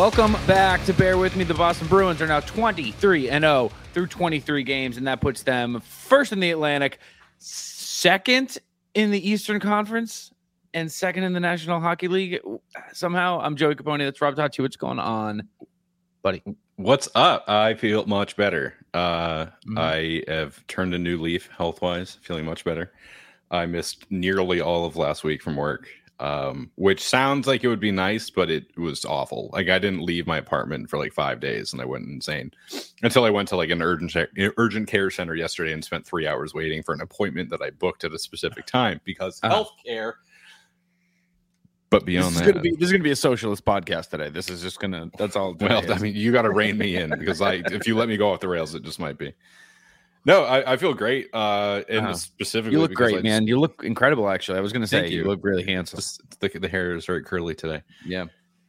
Welcome back to Bear With Me. The Boston Bruins are now 23 and 0 through 23 games, and that puts them first in the Atlantic, second in the Eastern Conference, and second in the National Hockey League. Somehow, I'm Joey Capone. That's Rob Tachi. What's going on, buddy? What's up? I feel much better. Uh, Mhm. I have turned a new leaf health wise, feeling much better. I missed nearly all of last week from work, um, which sounds like it would be nice, but it was awful. Like I didn't leave my apartment for like five days, and I went insane until I went to like an urgent urgent care center yesterday and spent three hours waiting for an appointment that I booked at a specific time because Uh-huh. healthcare. But This beyond is, that, gonna be, this is gonna be a socialist podcast today. This is just gonna. That's all. Well, I mean, you got to rein me in because I, if you let me go off the rails, it just might be. No, I, I feel great. Uh, and Uh-huh. specifically, you look great, I man. You look incredible. Actually, I was gonna say you. you. look really handsome. Just, the, the hair is very curly today. Yeah.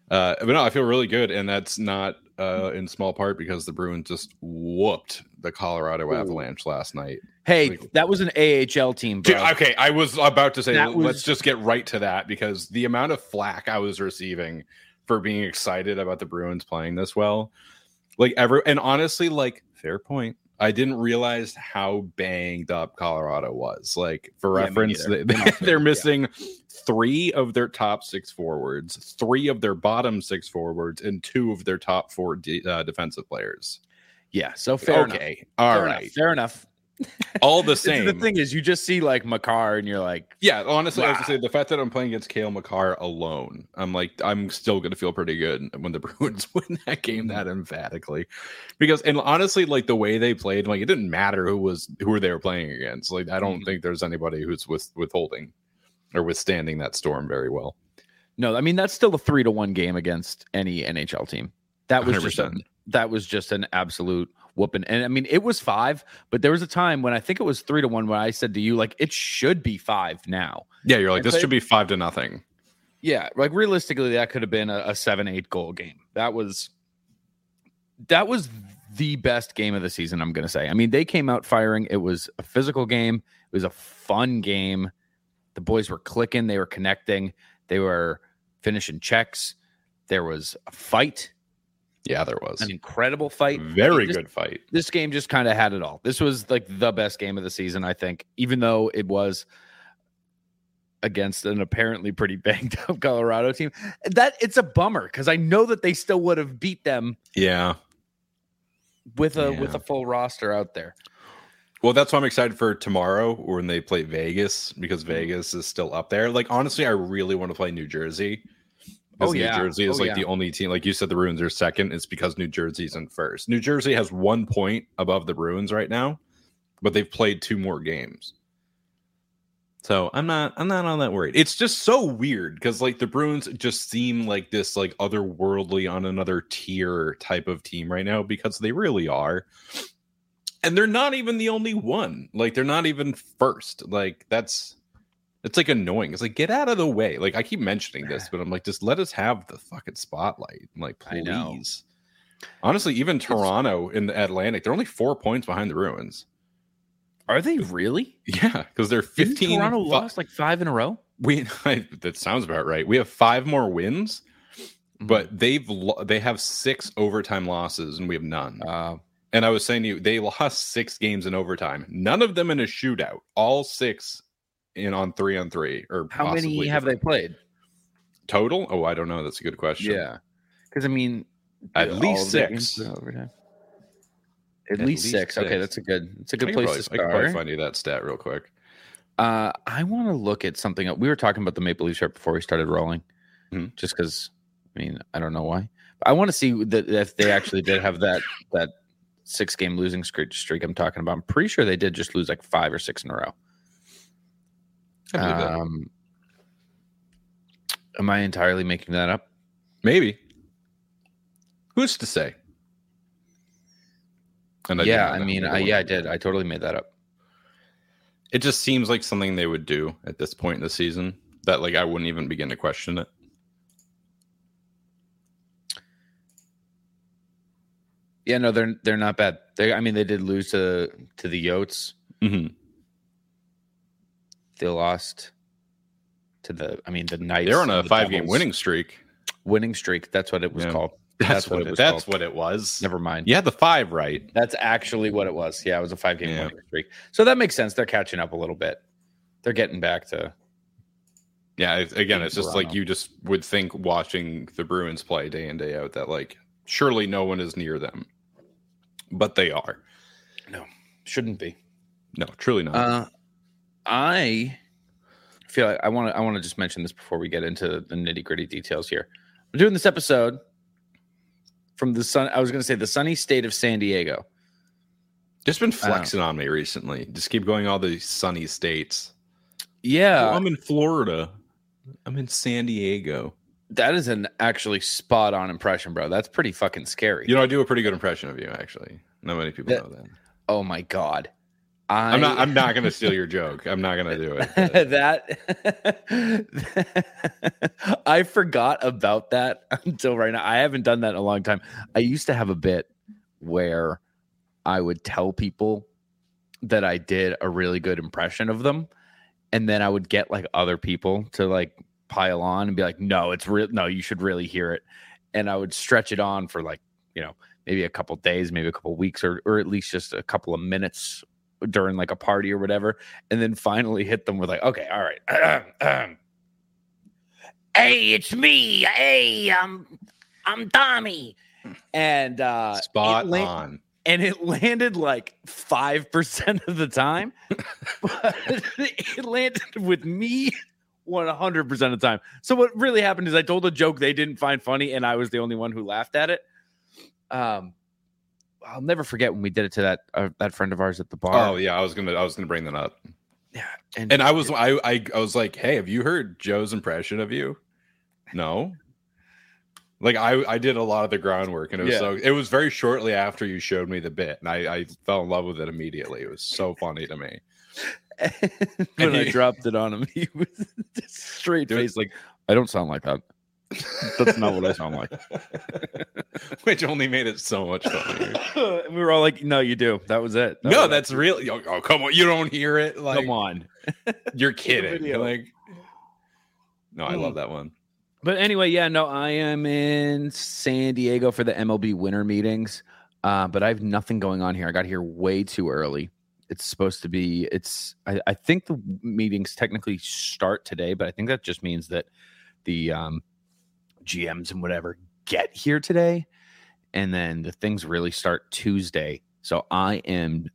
Uh, but no, I feel really good, and that's not uh, in small part because the Bruins just whooped the Colorado Ooh. Avalanche last night. Hey, Like- that was an AHL team, bro. Dude, okay, I was about to say That let's was- just get right to that because the amount of flack I was receiving for being excited about the Bruins playing this well, like ever, and honestly, like fair point. I didn't realize how banged up Colorado was. Like for Yeah, reference, they, neither, they're yeah. missing three of their top six forwards, three of their bottom six forwards, and two of their top four de- uh, defensive players. yeah. So fair enough. okay, all Fair right, enough, fair enough. All the same. The thing is, you just see like Makar, and you're like, Yeah, honestly, I have to say the fact that I'm playing against Cale Makar alone, I'm like, I'm still going to feel pretty good when the Bruins win that game that emphatically, because and honestly, like the way they played, like it didn't matter who was who were they were playing against. Like I don't Mhm. think there's anybody who's with withholding or withstanding that storm very well. no. I mean, that's still a three to one game against any NHL team. That was just 100%. that was just an absolute whooping. And I mean, it was five, but there was a time when I think it was three to one where I said to you, like, it should be five now. Yeah, you're like And this should be five to nothing. Yeah, like realistically, that could have been a, a seven eight goal game. That was that was the best game of the season. I'm gonna say. I mean, they came out firing. It was a physical game. It was a fun game. The boys were clicking. They were connecting. They were finishing checks. There was a fight, Yeah, there was an incredible fight. very good fight. This game just kind of had it all. This was like the best game of the season, I think, even though it was against an apparently pretty banged up Colorado team. That it's a bummer because I know that they still would have beat them Yeah. with a with a full roster out there. Well, that's why I'm excited for tomorrow when they play Vegas because Mm-hmm. Vegas is still up there. Like honestly, I really want to play New Jersey. Oh, yeah. New Jersey oh, is Oh, like yeah. the only team. Like you said, the Bruins are second. It's because New Jersey's in first. New Jersey has one point above the Bruins right now, but they've played two more games. So I'm not I'm not all that worried. It's just so weird because like the Bruins just seem like this like otherworldly on another tier type of team right now because they really are. And they're not even the only one. Like they're not even first. Like that's it's like annoying. It's like get out of the way. Like I keep mentioning this, but I'm like, just let us have the fucking spotlight. Like, I know. please. Honestly, even Toronto in the Atlantic, they're only four points behind the Bruins. Are they really? Yeah, because they're Didn't 15. Toronto fu- lost like five in a row. we I, that sounds about right. We have five more wins, Mm-hmm. but they've lo- they have six overtime losses, and we have none. Uh, And I was saying to you, they lost six games in overtime. None of them in a shootout. All six in on three on three. Or how many have they played? total? Oh, I don't know. That's a good question. Yeah, because I mean, At least six. At, At least, least six. Okay, that's a good. That's a I good place probably, to I could probably start. find you that stat real quick. Uh, I want to look at something. else. We were talking about the Maple Leafs right before we started rolling, Mhm. just because. I mean, I don't know why. But I want to see that if they actually did have that that six game losing streak, streak I'm talking about. I'm pretty sure they did just lose like five or six in a row. I. Um, am I entirely making that up? Maybe. Who's to say? And did yeah, I mean, I, yeah, I did. I totally made that up. It just seems like something they would do at this point in the season that like I wouldn't even begin to question it. Yeah, no, they're they're not bad. They, I mean, they did lose to to the Yotes. Mm-hmm. They lost to the. I mean, the Knights. They're on a the five game Devils. winning streak. winning streak. That's what it was Yeah. called. That's, That's what, what it, was that's called. what it was. Never mind. You had the five right. That's actually what it was. Yeah, it was a five game Yeah. winning streak. So that makes sense. They're catching up a little bit. They're getting back to Yeah, again, in it's just like you just would think watching the Bruins play day in day out that like surely no one is near them, but they are. No, shouldn't be. No, truly not. Uh, I feel like I want to. I want to just mention this before we get into the nitty gritty details here. I'm doing this episode from the sun. I was going to say the sunny state of San Diego. just been uh, flexing on me recently. Just keep going all these sunny states. Yeah, Oh, I'm in Florida. I'm in San Diego. that is an actually spot on impression, bro. That's pretty fucking scary. You know, I do a pretty good impression of you, actually. Not many people That- know that. oh my god, I, I'm not. I'm not going to steal your joke. I'm not going to do it. that I forgot about that until right now. I haven't done that in a long time. I used to have a bit where I would tell people that I did a really good impression of them, and then I would get like other people to like pile on and be like, "No, it's real. No, you should really hear it." And I would stretch it on for like you know maybe a couple days, maybe a couple weeks, or or at least just a couple of minutes during like a party or whatever, and then finally hit them with like, "Okay, all right." hey, it's me. Hey, I'm I'm Tommy. And uh Spot on. and it landed like 5% of the time. but it landed with me 100% of the time. So what really happened is I told a joke they didn't find funny and I was the only one who laughed at it. Um I'll never forget when we did it to that uh, that friend of ours at the bar. Oh yeah, I was gonna. I was gonna bring that up. Yeah, and, And I was. I. I, I was like, hey, have you heard Joe's impression of you? No. Like I, I did a lot of the groundwork, and it was Yeah. so. It was very shortly after you showed me the bit, and I, I fell in love with it immediately. It was so funny to me. when And I dropped it on him, he was just straight face like, I don't sound like that. That's not what I sound like. Which only made it so much funnier. and we were all like, "No, you do." That was it. That no, was that's real. Oh, come on, you don't hear it. it. Like come on. you're kidding. video. Like, no, I Mm. love that one. But anyway, yeah, no, I am in San Diego for the MLB winter meetings. Uh, but I have nothing going on here. I got here way too early. It's supposed to be. It's. I, I think the meetings technically start today, but I think that just means that the um, GMs and whatever get here today, and then the things really start Tuesday. So I am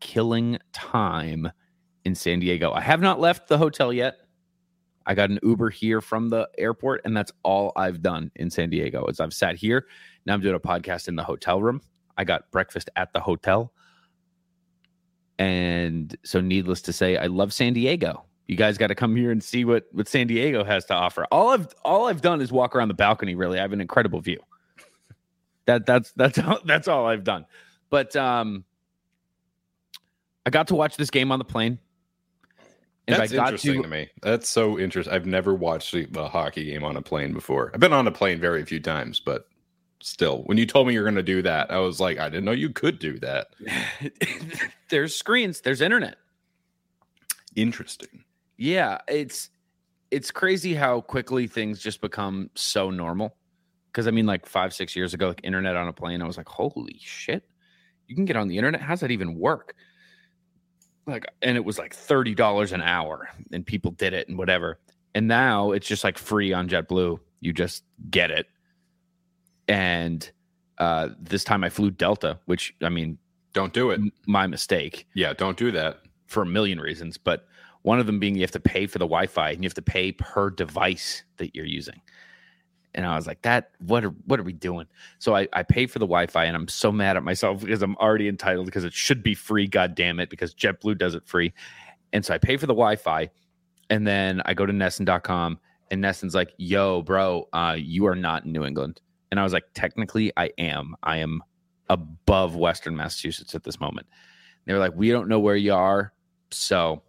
killing time in San Diego. I have not left the hotel yet. I got an Uber here from the airport, and that's all I've done in San Diego. Is I've sat here. Now I'm doing a podcast in the hotel room. I got breakfast at the hotel, and so needless to say, I love San Diego. You guys got to come here and see what what San Diego has to offer. All I've all I've done is walk around the balcony. Really, I have an incredible view. That that's that's all, that's all I've done. But um, I got to watch this game on the plane. And That's I got interesting to, me. That's so interesting. I've never watched a, a hockey game on a plane before. I've been on a plane very few times, but still, when you told me you're going to do that, I was like, I didn't know you could do that. there's screens, there's internet. Interesting. Yeah, it's it's crazy how quickly things just become so normal. Because I mean, like five, six years ago, like internet on a plane, I was like, holy shit, you can get on the internet. How's that even work? Like, and it was like thirty dollars an hour, and people did it and whatever. And now it's just like free on JetBlue. You just get it. And uh, this time I flew Delta, which I mean, Don't do it. my mistake Yeah, don't do that. for a million reasons, but one of them being you have to pay for the Wi-Fi and you have to pay per device that you're using. And I was like, that what are what are we doing? So I, I pay for the Wi-Fi and I'm so mad at myself because I'm already entitled because it should be free, god damn it, because JetBlue does it free. And so I pay for the Wi-Fi and then I go to NESN.com and NESN's like, yo, bro, uh, you are not in New England. And I was like, technically I am. I am above Western Massachusetts at this moment. They were like, we don't know where you are, so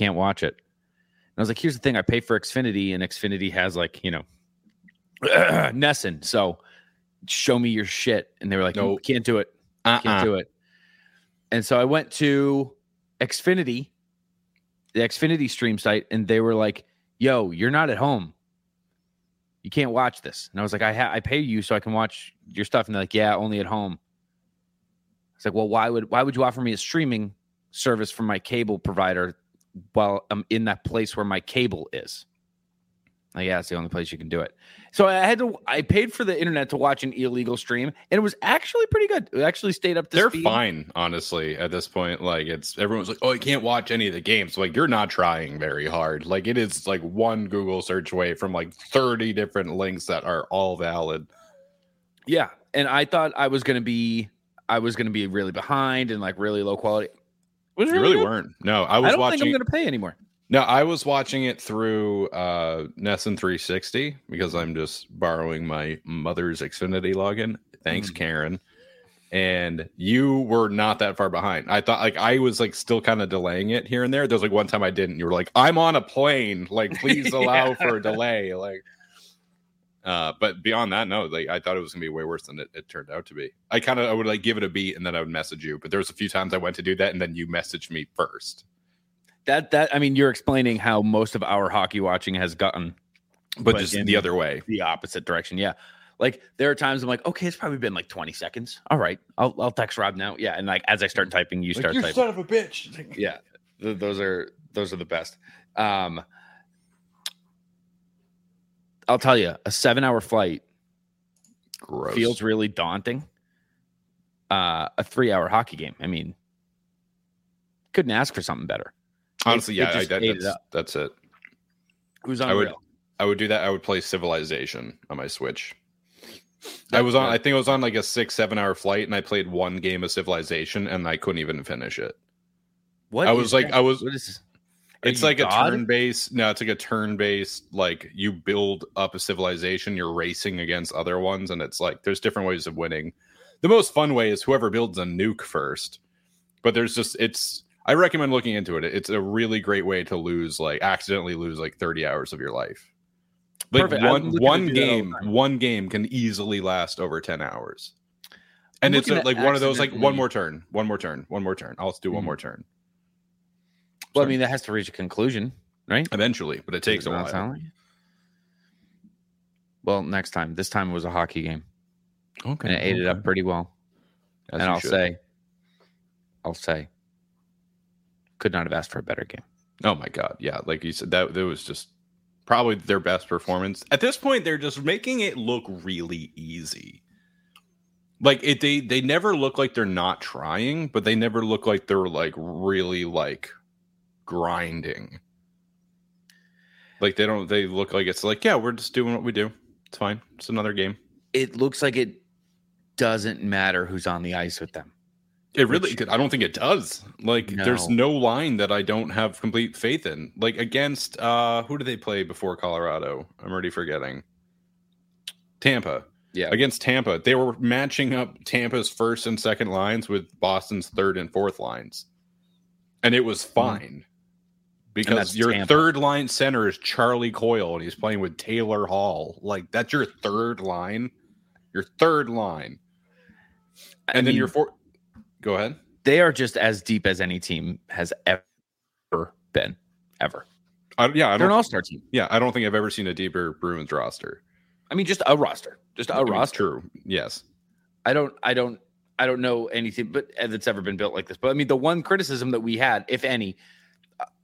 can't watch it. And I was like, here's the thing: I pay for Xfinity, and Xfinity has like you know NESN, so show me your shit. And they were like, No. no, can't do it, Uh-uh. can't do it. And so I went to Xfinity, the Xfinity stream site, and they were like, yo, you're not at home. You can't watch this. And I was like, I ha- I pay you so I can watch your stuff. And they're like, yeah, only at home. It's like, well, why would why would you offer me a streaming service from my cable provider while I'm in that place where my cable is? Like, yeah, it's the only place you can do it. So I had to I paid for the internet to watch an illegal stream, and it was actually pretty good. It actually stayed up to They're speed. fine, honestly, at this point. Like it's everyone's like, Oh, you can't watch any of the games. Like you're not trying very hard. Like it is like one Google search away from like 30 different links that are all valid. Yeah, and I thought I was gonna be I was gonna be really behind and like really low quality. It was You really, really weren't. No, I was. I don't watching think I'm gonna pay anymore. No, I was watching it through uh NESN 360 because I'm just borrowing my mother's Xfinity login. Thanks, Mm. Karen. And you were not that far behind. I thought like I was like still kind of delaying it here and there. There's like one time I didn't. You were like, I'm on a plane. Like, please allow Yeah. for a delay. Like uh, but beyond that, no, like I thought it was gonna be way worse than it, it turned out to be. I kind of I would like give it a beat and then I would message you. But there was a few times I went to do that and then you messaged me first. That that I mean, you're explaining how most of our hockey watching has gotten But, But just in- the other way. the opposite direction. Yeah. Like there are times I'm like, okay, it's probably been like 20 seconds. All right, I'll I'll text Rob now. Yeah, and like as I start typing, you start You typing. of a bitch. yeah, th- those are those are the best. Um, I'll tell you, a seven hour flight Gross. feels really daunting. Uh, a three hour hockey game. I mean, couldn't ask for something better. honestly, it yeah, I, that, ate it that's, it. It was I would- unreal. I would do that. I would play Civilization on my Switch. I was on. I think I was on like a six, seven hour flight, and I played one game of Civilization, and I couldn't even finish it. What I was like- that? I was- What is? Are It's like a turn based. No, it's like a turn based. Like you build up a civilization, you're racing against other ones, and it's like there's different ways of winning. The most fun way is whoever builds a nuke first. But there's just it's. I recommend looking into it. It's a really great way to lose, like accidentally lose like 30 hours of your life. Like Perfect. One one do that all the game, one game can easily last over 10 hours. I'm And it's a, like one of those like one more turn, one more turn, one more turn. I'll do one Mhm. more turn Well, I mean, that has to reach a conclusion, right? eventually, but it takes a it not while. like? Well, next time. This time it was a hockey game, Okay, and it ate it up pretty well. As and I'll should. say, I'll say, could not have asked for a better game. Oh my god, yeah, like you said, that that was just probably their best performance. At this point, they're just making it look really easy. Like it, they they never look like they're not trying, but they never look like they're like really like grinding. Like they don't. They look like it's like yeah, we're just doing what we do. It's fine. It's another game. It looks like it doesn't matter who's on the ice with them. It really. Which- I don't think it does. Like, there's No. no line that I don't have complete faith in. Like against uh who did they play before Colorado? I'm already forgetting. Tampa. Yeah. Against Tampa, they were matching up Tampa's first and second lines with Boston's third and fourth lines, and it was fine because your Tampa. third line center is Charlie Coyle, and he's playing with Taylor Hall. Like that's your third line, your third line, I and then mean, your fourth. Go ahead. they are just as deep as any team has ever been, ever. I, yeah, I They're an all-star team. Yeah, I don't think I've ever seen a deeper Bruins roster. I mean, just a roster, just a I mean, roster. True. Yes. I don't, I don't, I don't know anything, but uh, that's ever been built like this. But I mean, the one criticism that we had, if any,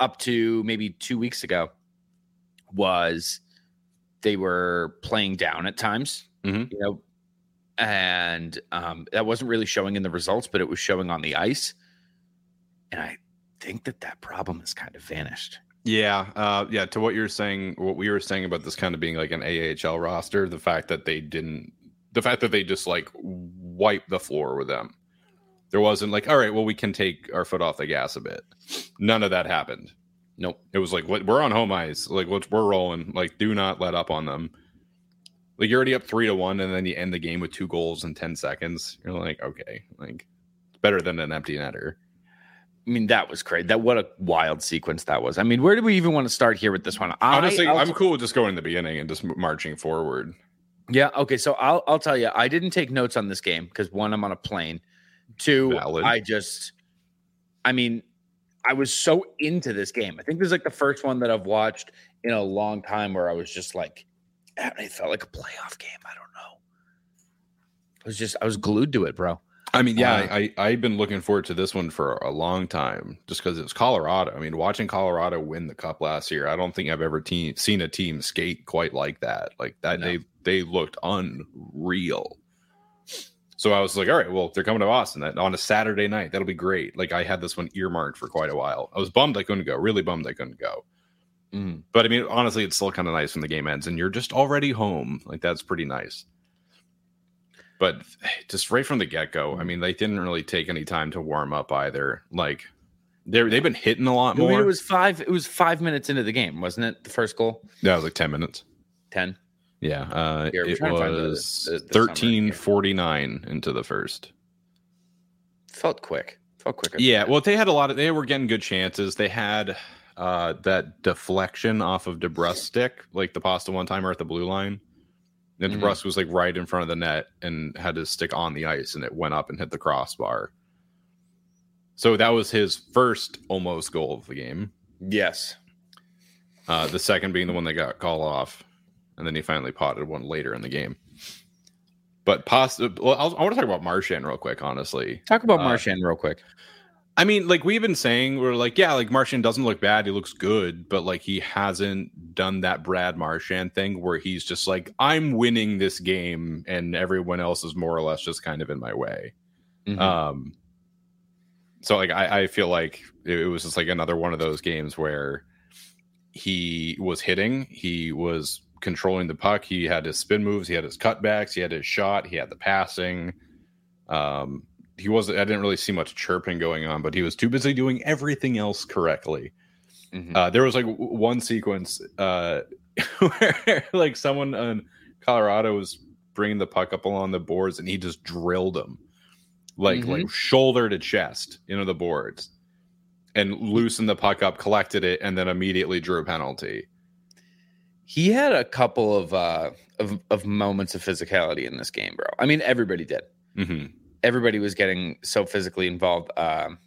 up to maybe two weeks ago, was they were playing down at times. Mhm. You know, and um, that wasn't really showing in the results, but it was showing on the ice. And I think that that problem has kind of vanished. Yeah. Uh, yeah. To what you're saying, what we were saying about this kind of being like an AHL roster, the fact that they didn't, the fact that they just like wiped the floor with them. There wasn't like, all right, well, we can take our foot off the gas a bit. None of that happened. Nope. It was like, what we're on home ice. Like, we're rolling. Like, do not let up on them. Like, you're already up three to one, and then you end the game with two goals in 10 seconds. You're like, okay, like, it's better than an empty netter. I mean, that was crazy. That what a wild sequence that was. I mean, where do we even want to start here with this one? I- Honestly, I'll- I'm cool with just going in the beginning and just marching forward. Yeah. Okay. So I'll I'll tell you, I didn't take notes on this game because one, I'm on a plane. Two, Valid. I just, I mean, I was so into this game. I think this is like the first one that I've watched in a long time where I was just like it felt like a playoff game. I don't know. I was just I was glued to it, bro. I mean, yeah, Uh, I, I I've been looking forward to this one for a long time, just because it was Colorado. I mean, watching Colorado win the cup last year, I don't think I've ever te- seen a team skate quite like that. Like that, No. they they looked unreal. So I was like, all right, well, they're coming to Boston on a Saturday night. That'll be great. Like I had this one earmarked for quite a while. I was bummed I couldn't go. Really bummed I couldn't go. Mm. But I mean, honestly, it's still kind of nice when the game ends and you're just already home. Like that's pretty nice. But just right from the get go, I mean, they didn't really take any time to warm up either. Like they they've been hitting a lot I mean, more. it was five. It was five minutes into the game, wasn't it? The first goal, that was like ten minutes. ten. Yeah, uh, Here, it trying to find the- was the- the summary thirteen forty nine into the first. Felt quick. Felt quicker. Yeah, well, they had a lot of. They were getting good chances. They had uh that deflection off of DeBrusk stick, like the pasta one timer at the blue line. And Mhm. DeBrusk was like right in front of the net and had his stick on the ice, and it went up and hit the crossbar. So that was his first almost goal of the game. Yes. Uh, the second being the one that got called off, and then he finally potted one later in the game. But pasta. Well, I'll, want to talk about Marchand real quick. Honestly, Talk about Uh, Marchand real quick. I mean, like we've been saying, we're like, yeah, like Marchand doesn't look bad. He looks good, but like he hasn't done that Brad Marchand thing where he's just like, I'm winning this game and everyone else is more or less just kind of in my way. Mhm. Um, so like I, I feel like it was just like another one of those games where he was hitting, he was controlling the puck, he had his spin moves, he had his cutbacks, he had his shot, he had the passing. Um, he wasn't. I didn't really see much chirping going on, but he was too busy doing everything else correctly. Mhm. Uh, there was like w- one sequence uh, where like someone in Colorado was bringing the puck up along the boards, and he just drilled him, like Mhm. like shoulder to chest into the boards, and loosened the puck up, collected it, and then immediately drew a penalty. He had a couple of uh of, of moments of physicality in this game, bro. I mean, everybody did. hmm Everybody was getting so physically involved. Um,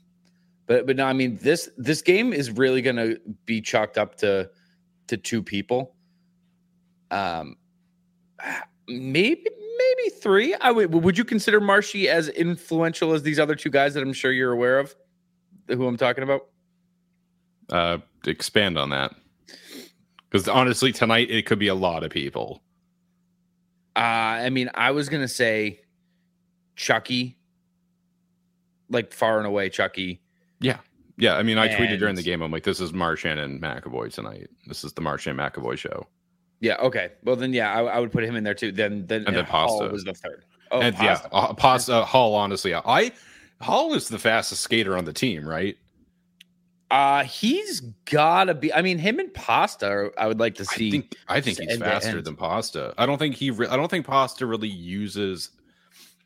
but but no, I mean this this game is really going to be chalked up to to two people. Um, maybe maybe three. I would. Would you consider Marshy as influential as these other two guys that I'm sure you're aware of, who I'm talking about? Uh, expand on that, because honestly, tonight it could be a lot of people. Uh, I mean, I was gonna say Chucky, like far and away Chucky. Yeah, yeah. I mean, I tweeted during the game. I'm like, "This is Marchand and McAvoy tonight. This is the Marchand McAvoy show." Yeah. Okay. Well, then, yeah, I, I would put him in there too. Then, then, And then Hall Pasta. was the third. Oh, and Pasta. yeah, uh, Pasta Hall. Honestly, I Hall is the fastest skater on the team, right? Uh, he's gotta be. I mean, him and Pasta. are- I would like to see. I think I think he's faster than Pasta. I don't think he. Re- I don't think Pasta really uses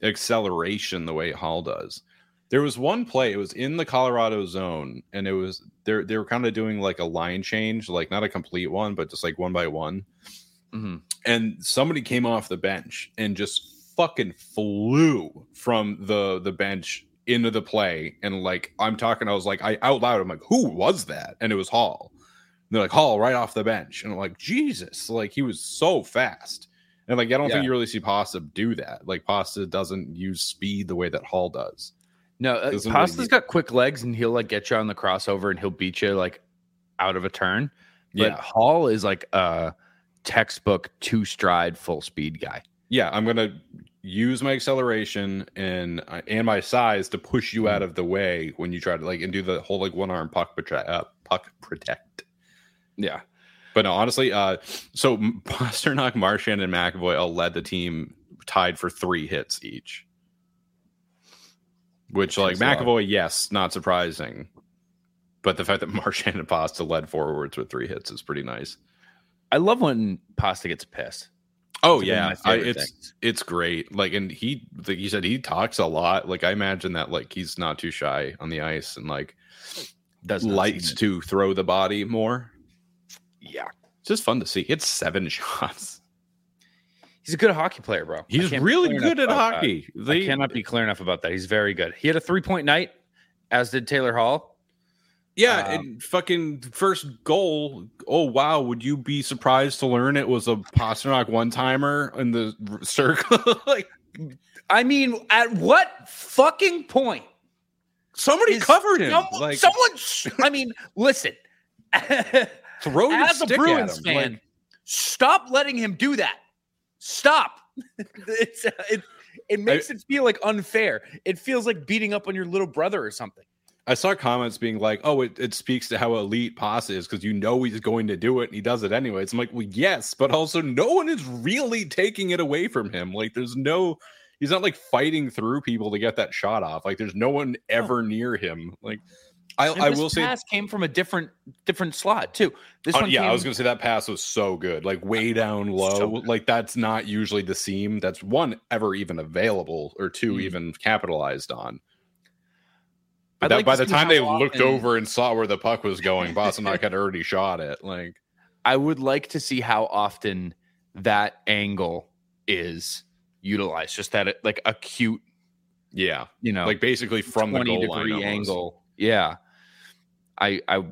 acceleration the way Hall does. There was one play. It was in the Colorado zone, and it was they they were kind of doing like a line change, like not a complete one, but just like one by one. Mhm. and somebody came off the bench and just fucking flew from the the bench into the play and like i'm talking i was like i out loud i'm like who was that? And it was hall. And they're like hall right off the bench. And i'm like jesus like he was so fast. And like i don't Yeah. think you really see pasta do that. Like pasta doesn't use speed the way that hall does. No, uh, Doesn't really got quick legs, and he'll like get you on the crossover, and he'll beat you like out of a turn. But yeah. Hall is like a textbook two stride full speed guy. Yeah i'm gonna use my acceleration and uh, and my size to push you out of the way when you try to like and do the whole like one arm puck protect uh, puck protect Yeah. but no honestly uh so pastrnak marchand and mcavoy all led the team tied for three hits each which like That's a lot. mcavoy yes not surprising but the fact that marchand and pasta led forwards with three hits is pretty nice I love when Pasta gets pissed. Oh It's yeah, I, it's things. it's great. Like, and he, like you said, he talks a lot. Like, I imagine that like he's not too shy on the ice and like Does likes to throw the body more. Yeah. It's just fun to see. It's seven shots. He's a good hockey player, bro. He's really good at hockey. I They- cannot be clear enough about that. He's very good. He had a three point night, as did Taylor Hall. Yeah, Um, and fucking first goal. Oh wow, would you be surprised to learn it was a Pastrnak one timer in the circle? like I mean, at what fucking point? somebody covered him. Some, like someone, sh- I mean, listen. throw your As a stick Bruins at him. fan, Like, stop letting him do that. Stop. it's, it, it makes it feel like unfair. It feels like beating up on your little brother or something. I saw comments being like, "Oh, it, it speaks to how elite Paz is because you know he's going to do it and he does it anyways." I'm like, "Well, yes, but also no one is really taking it away from him. Like, there's no, he's not like fighting through people to get that shot off. Like, there's no one ever near him. Like, I, I will say, pass came from a different different slot too. This Oh, one, yeah, came, I was gonna say that pass was so good, like way down low. So like that's not usually the seam that's one ever even available or two Mm. even capitalized on. That, like by the time they looked over and saw where the puck was going, Pastrnak had already shot it. Like, I would like to see how often that angle is utilized. Just that like acute, yeah, you know, like basically from the 20 goal line angle. Yeah. I I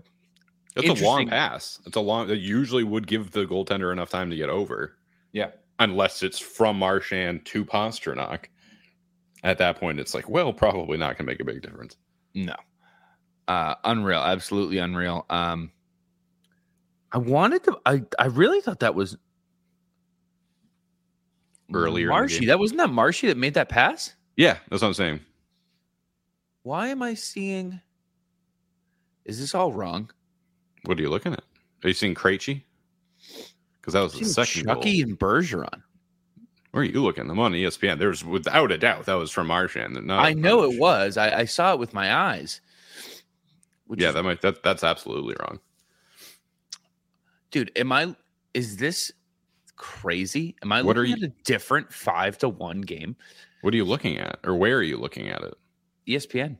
It's a long pass. It's a long that usually would give the goaltender enough time to get over. Yeah. Unless it's from Marchand to Pastrnak. At that point, it's like, well, probably not gonna make a big difference. No. Uh unreal, absolutely unreal. Um I wanted to I I really thought that was Earlier Marshy. That wasn't that Marshy that made that pass? Yeah, that's what I'm saying. Why am I seeing Is this all wrong? What are you looking at? Are you seeing Krejci? Because that was the second Chucky goal. and Bergeron. Where are you looking? I'm on E ESPN. There's without a doubt that was from and not I know it was. I, I saw it with my eyes. Yeah, is- that might that that's absolutely wrong. dude, am I is this crazy? Am I What are looking you- at a different five to one game? What are you looking at, or where are you looking at it? ESPN.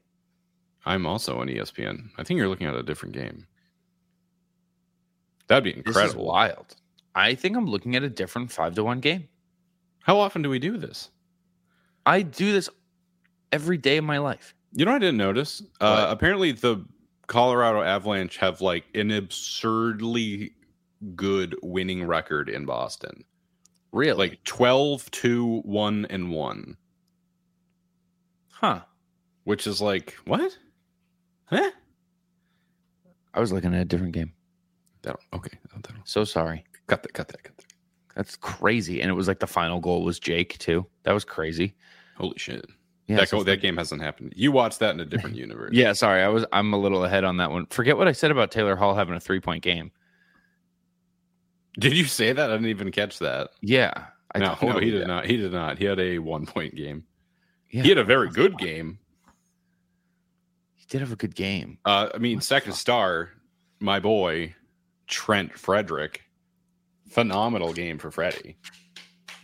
I'm also on ESPN. I think you're looking at a different game. That'd be incredible. wild. I think I'm looking at a different five to one game. How often do we do this? I do this every day of my life. You know, what I didn't notice. Uh, apparently, the Colorado Avalanche have like an absurdly good winning record in Boston. Really? Like 12, 2, 1, and 1, huh? which is like, what? Huh? I was looking at a different game. That'll, okay. That'll, So sorry. cut that, cut that, cut that. That's crazy. And it was like the final goal was Jake too. That was crazy. Holy shit. Yeah. that, so go, that game hasn't happened. You watched that in a different universe. Yeah, sorry. I was I'm a little ahead on that one. Forget what I said about Taylor Hall having a three point game. Did you say that? I didn't even catch that. Yeah. I no, no, he did did. not. He did not. He had a one point game. Yeah. He had a very good game. He did have a good game. Uh, I mean, What second star, my boy, Trent Frederic. Phenomenal game for Freddie.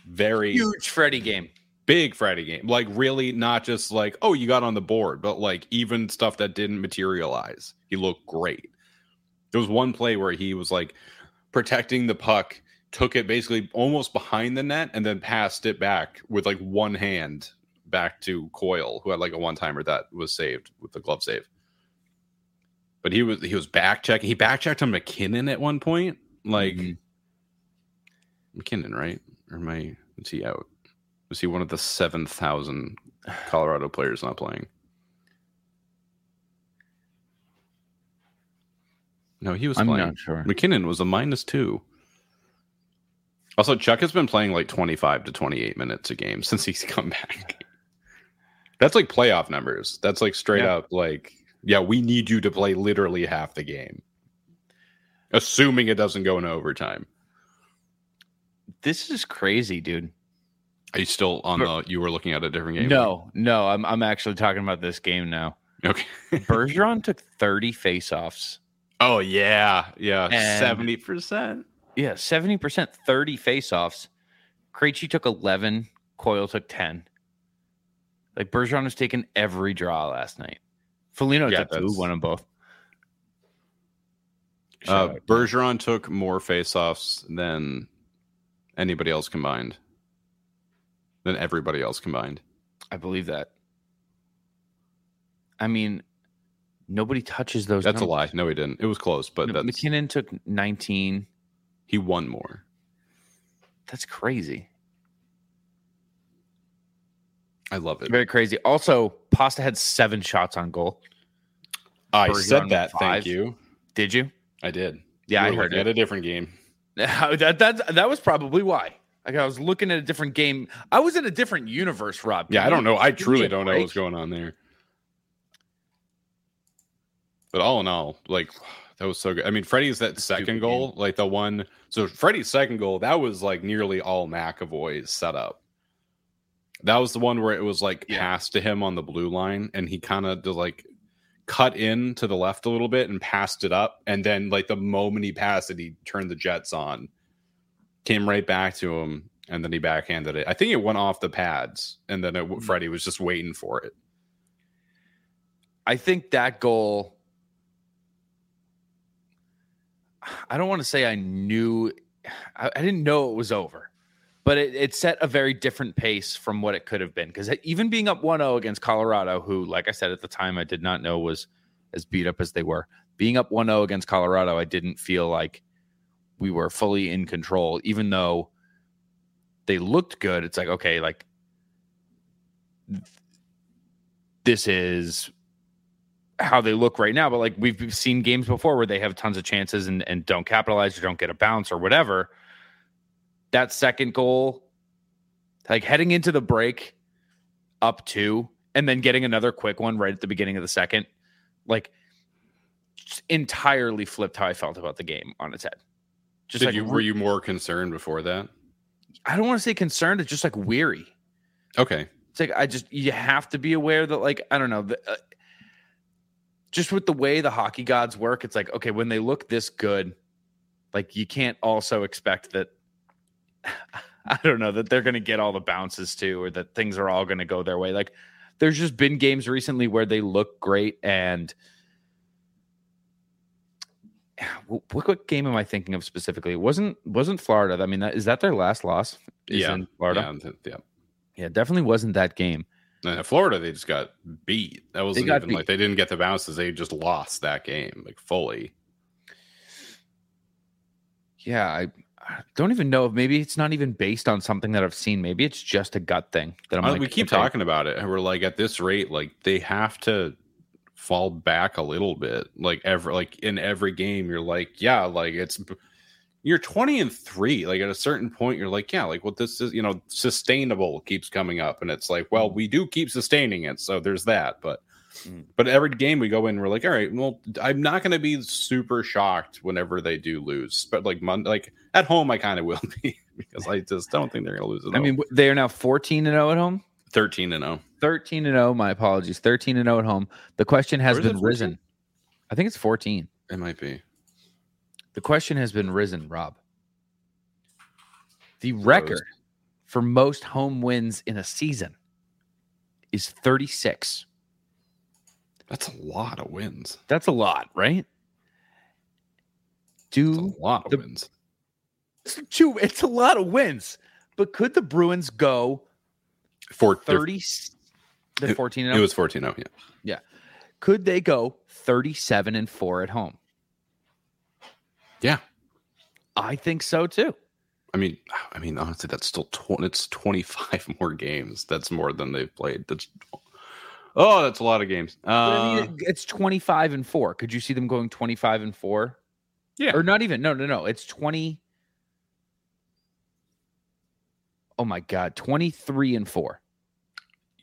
Very Huge Freddie game. big Freddie game. Like, really, not just like, oh, you got on the board, but like even stuff that didn't materialize. He looked great. There was one play where he was like protecting the puck, took it basically almost behind the net, and then passed it back with like one hand back to Coyle, who had like a one timer that was saved with the glove save. But he was he was back checking. He back checked on MacKinnon at one point. Like Mhm. MacKinnon, right? Or am I is he out? Was he one of the seven thousand Colorado players not playing? No, he was I'm playing. not sure. MacKinnon was a minus two. Also, Chuck has been playing like 25 to 28 minutes a game since he's come back. That's like playoff numbers. That's like straight Yeah. up like, yeah, we need you to play literally half the game. Assuming it doesn't go into overtime. This is crazy, dude. Are you still on the you were looking at a different game? No, no, I'm I'm actually talking about this game now. Okay. Bergeron took 30 faceoffs. Oh yeah. Yeah. 70%. Yeah, 70%, 30 faceoffs. Krejci took 11, Coyle took 10. Like Bergeron was taking every draw last night. Foligno Yeah, took two, won them both. Uh, Bergeron took more faceoffs than anybody else combined. Than everybody else combined. I believe that. I mean, Nobody touches those. That's numbers. a lie. No, he didn't. It was close, but No, that's MacKinnon took 19. he won more. That's crazy. I love it. Very crazy. Also, Pasta had seven shots on goal. I Bergeron said that. Thank you. Did you? I did. Yeah, I You were heard it. At a different game. that that that was probably why. Like I was looking at a different game. I was in a different universe, Rob. Yeah, I don't know. I truly don't know what's going on there. But all in all, like that was so good. I mean, Freddie's that second goal, like the one. So Freddie's second goal, that was like nearly all McAvoy's setup. That was the one where it was like Yeah. passed to him on the blue line, and he kind of like cut in to the left a little bit and passed it up, and then like the moment he passed it, he turned the Jets on, came right back to him, and then he backhanded it. I think it went off the pads, and then Hmm. it, Freddie was just waiting for it. I think that goal. I don't want to say I knew. I, I didn't know it was over, but it, it set a very different pace from what it could have been. Because even being up 1 0 against Colorado, who, like I said at the time, I did not know was as beat up as they were, being up 1 0 against Colorado, I didn't feel like we were fully in control, even though they looked good. It's like, okay, like this is how they look right now. But like we've seen games before where they have tons of chances and, and don't capitalize or don't get a bounce or whatever. That second goal, like heading into the break up two and then getting another quick one right at the beginning of the second, like entirely flipped how I felt about the game on its head. Just Did like you were you more concerned before that? I don't want to say concerned, it's just like weary. Okay. It's like I just you have to be aware that like I don't know, the, uh, just with the way the hockey gods work, it's like okay when they look this good, like you can't also expect that. I don't know that they're going to get all the bounces too, or that things are all going to go their way. Like there's just been games recently where they look great and. What, what game am I thinking of specifically? It wasn't wasn't Florida? I mean, that, is that their last loss? Is Yeah, in Florida. Yeah, yeah. yeah, definitely wasn't that game. Uh, Florida, they just got beat. That wasn't even like they didn't get the bounces; they just lost that game like fully. Yeah, I, I don't even know if maybe it's not even based on something that I've seen. Maybe it's just a gut thing that I'm Uh, like. we keep okay, talking about it, and we're like, at this rate, like they have to fall back a little bit. Like every like in every game, you're like, yeah, like it's you're 20 and three. Like at a certain point, you're like, yeah, like what this is, you know, sustainable keeps coming up, and it's like, well, we do keep sustaining it, so there's that, but. Mm. But every game we go in, we're like, all right, well, I'm not going to be super shocked whenever they do lose. But like Monday, like at home, I kind of will be because I just don't think they're going to lose. At I mean, they are now 14 and 0 at home. 13 and oh. 0. 13 and 0. My apologies. 13 and 0 at home. The question has been 14? risen. I think it's 14. It might be. The question has been risen, Rob. The record for most home wins in a season is 36. That's a lot of wins. That's a lot, right? That's a lot of the- wins. it's two? It's a lot of wins. But could the Bruins go For 30? The It- 14 It and 0? was 14 0. Yeah. Yeah. Could they go 37 and 4 at home? Yeah. I think so too. I mean, I mean, honestly, that's still 20, it's 25 more games. That's more than they've played. That's oh, that's a lot of games. But I Uh, mean, it's 25 and 4. Could you see them going 25 and 4? yeah. Or not even. No, no, no. It's 20 Oh my god, 23 and 4.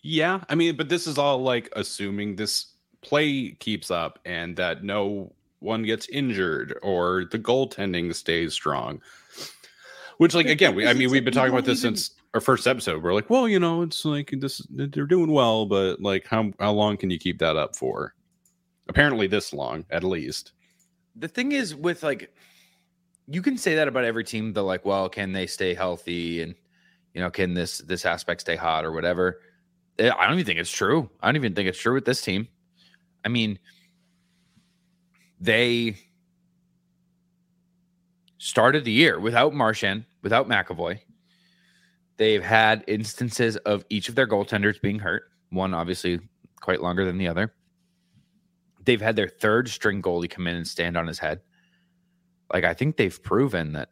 Yeah, I mean, but this is all like assuming this play keeps up and that no one gets injured or the goaltending stays strong. Which, like, again, we, I mean, we've been talking about this even- since our first episode. We're like, well, you know, it's like this, they're doing well, but like, how how long can you keep that up for? Apparently, this long, at least. The thing is with like you can say that about every team they're like, well, can they stay healthy and you know, can this this aspect stay hot or whatever? Eh, I don't even think it's true. I don't even think it's true with this team. I mean, they started the year without Marchand, without McAvoy. They've had instances of each of their goaltenders being hurt. One obviously quite longer than the other. they've had their third string goalie come in and stand on his head. Like I think they've proven that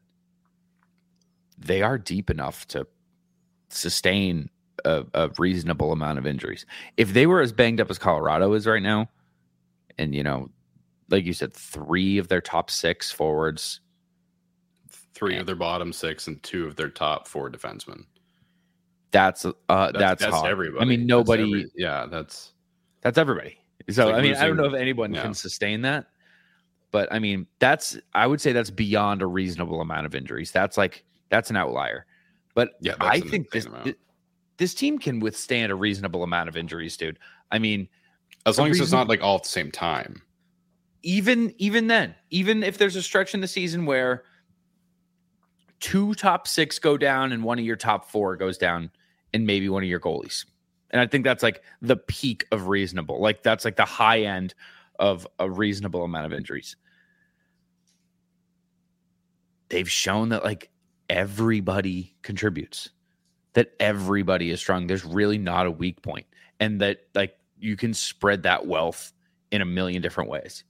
they are deep enough to sustain a, a, reasonable amount of injuries. If they were as banged up as Colorado is right now, and you know, like you said, three of their top six forwards, three of their bottom six, and two of their top four defensemen. That's uh, that's, that's, that's everybody. I mean, nobody. Every, yeah, that's that's everybody. So like I mean, losing, I don't know if anyone yeah. can sustain that, but I mean, that's I would say that's beyond a reasonable amount of injuries. That's like that's an outlier. But yeah, I think this amount. this team can withstand a reasonable amount of injuries, dude. I mean, as long as it's not like all at the same time. Even even then, even if there's a stretch in the season where two top six go down and one of your top four goes down, and maybe one of your goalies. And I think that's like the peak of reasonable. Like that's like the high end of a reasonable amount of injuries. They've shown that like everybody contributes, that everybody is strong. There's really not a weak point, and that like you can spread that wealth in a million different ways.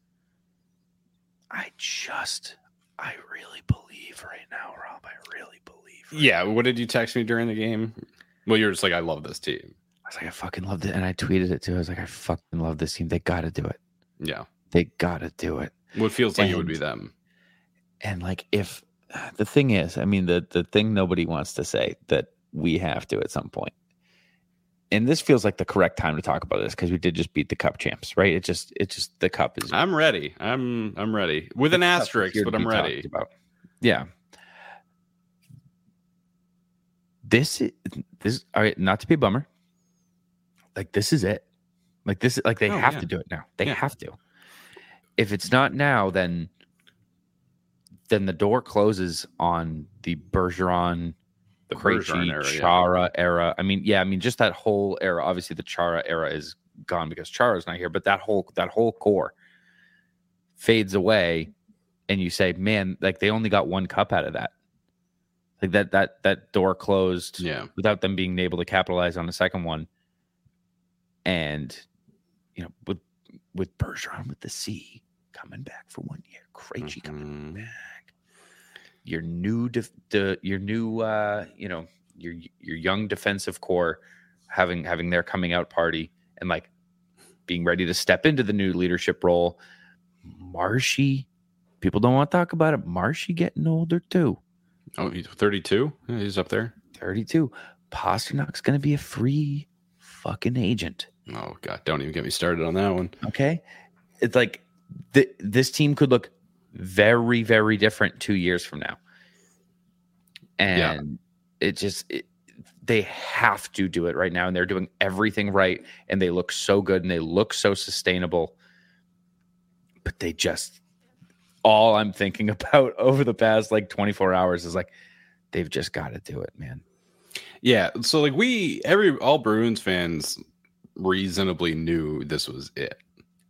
I just, I really believe right now, Rob. I really believe. Right yeah. What did you text me during the game? Well, you're just like, I love this team. I was like, I fucking loved it. And I tweeted it too. I was like, I fucking love this team. They got to do it. Yeah. They got to do it. What feels like and, it would be them. And like, if the thing is, I mean, the, the thing nobody wants to say that we have to at some point. and this feels like the correct time to talk about this because we did just beat the cup champs, right? It just, it just, the cup is. I'm ready. I'm, I'm ready with an asterisk, but I'm ready. About. Yeah. This, is this, all right, not to be a bummer like this is it. Like this like they oh, have yeah. to do it now. They yeah. have to. If it's not now, then then the door closes on the Bergeron, the Krejci, era, Chara yeah. era. I mean, yeah, I mean, just that whole era. Obviously, the Chara era is gone because Chara's not here, but that whole that whole core fades away, and you say, man, like they only got one cup out of that. Like that that that door closed, yeah, without them being able to capitalize on the second one and you know with with Bergeron with the C coming back for one year, Krejci mm-hmm. coming back, your new def- de, your new uh, you know your your young defensive core having having their coming out party and like being ready to step into the new leadership role. Marshy, people don't want to talk about it. Marshy getting older too. Oh, he's 32. Yeah, he's up there. 32. Pastrnak's going to be a free fucking agent. Oh god, don't even get me started on that one. Okay, it's like th- this team could look very, very different two years from now, and yeah. it just it, they have to do it right now, and they're doing everything right, and they look so good, and they look so sustainable, but they just all I'm thinking about over the past like 24 hours is like they've just got to do it, man. Yeah, so like we every all Bruins fans reasonably knew this was it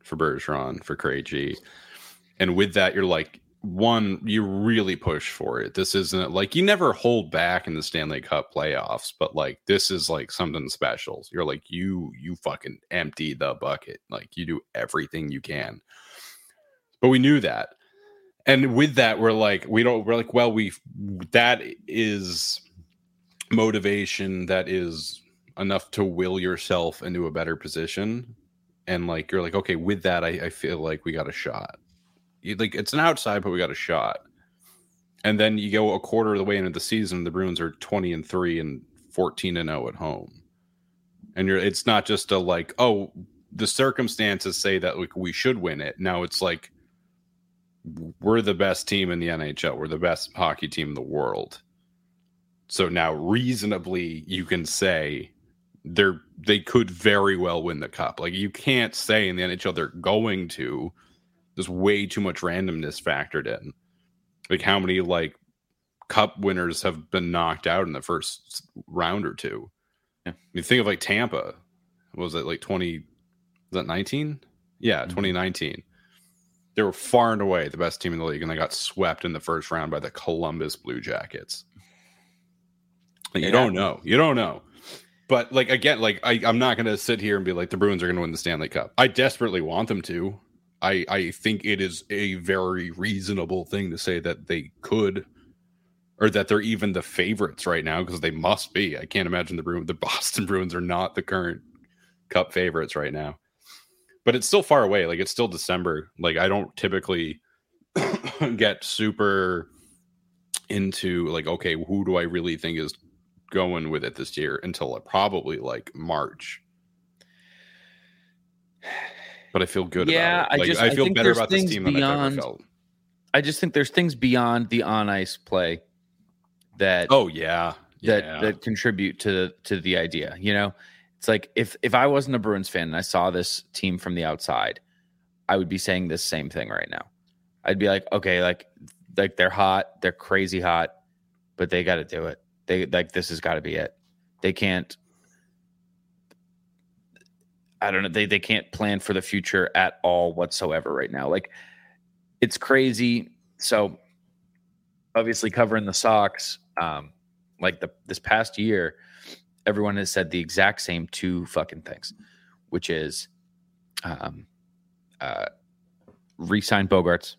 for Bergeron, for Krejci. And with that, you're like, one, you really push for it. This isn't like you never hold back in the Stanley Cup playoffs, but like this is like something special. You're like, you, you fucking empty the bucket. Like you do everything you can. But we knew that. And with that, we're like, we don't, we're like, well, we, that is motivation that is enough to will yourself into a better position. And like you're like okay with that i, I feel like we got a shot. You, like it's an outside but we got a shot. And then you go a quarter of the way into the season the bruins are 20 and 3 and 14 and 0 at home. And you're it's not just a like oh the circumstances say that like we should win it. Now it's like we're the best team in the nhl we're the best hockey team in the world so now reasonably you can say they're they could very well win the cup. Like you can't say in the NHL they're going to. There's way too much randomness factored in. Like how many like cup winners have been knocked out in the first round or two. Yeah. You think of like Tampa. was it like 20 was that 19? Yeah, mm-hmm. 2019. They were far and away the best team in the league, and they got swept in the first round by the Columbus Blue Jackets. Like, you don't know. You don't know. But like again, like I, I'm not going to sit here and be like the Bruins are going to win the Stanley Cup. I desperately want them to. I I think it is a very reasonable thing to say that they could or that they're even the favorites right now because they must be. I can't imagine the Bruins, the Boston Bruins are not the current cup favorites right now. But it's still far away. Like it's still December. Like I don't typically get super into like okay, who do I really think is going with it this year until uh, probably like March. But I feel good Yeah, about it. I just- I I feel think better about this team than I've beyond- ever felt. I just think there's things beyond the on ice play that Oh yeah. that yeah. that contribute to to the idea. You know, it's like if if I wasn't a Bruins fan and I saw this team from the outside, I would be saying this same thing right now. I'd be like, okay, like like they're hot, they're crazy hot, but they got to do it. They like this has got to be it. They can't. I don't know. They they can't plan for the future at all whatsoever right now. Like it's crazy. So obviously covering the Sox, um, like the this past year, everyone has said the exact same two fucking things, which is um uh re-sign Bogaerts,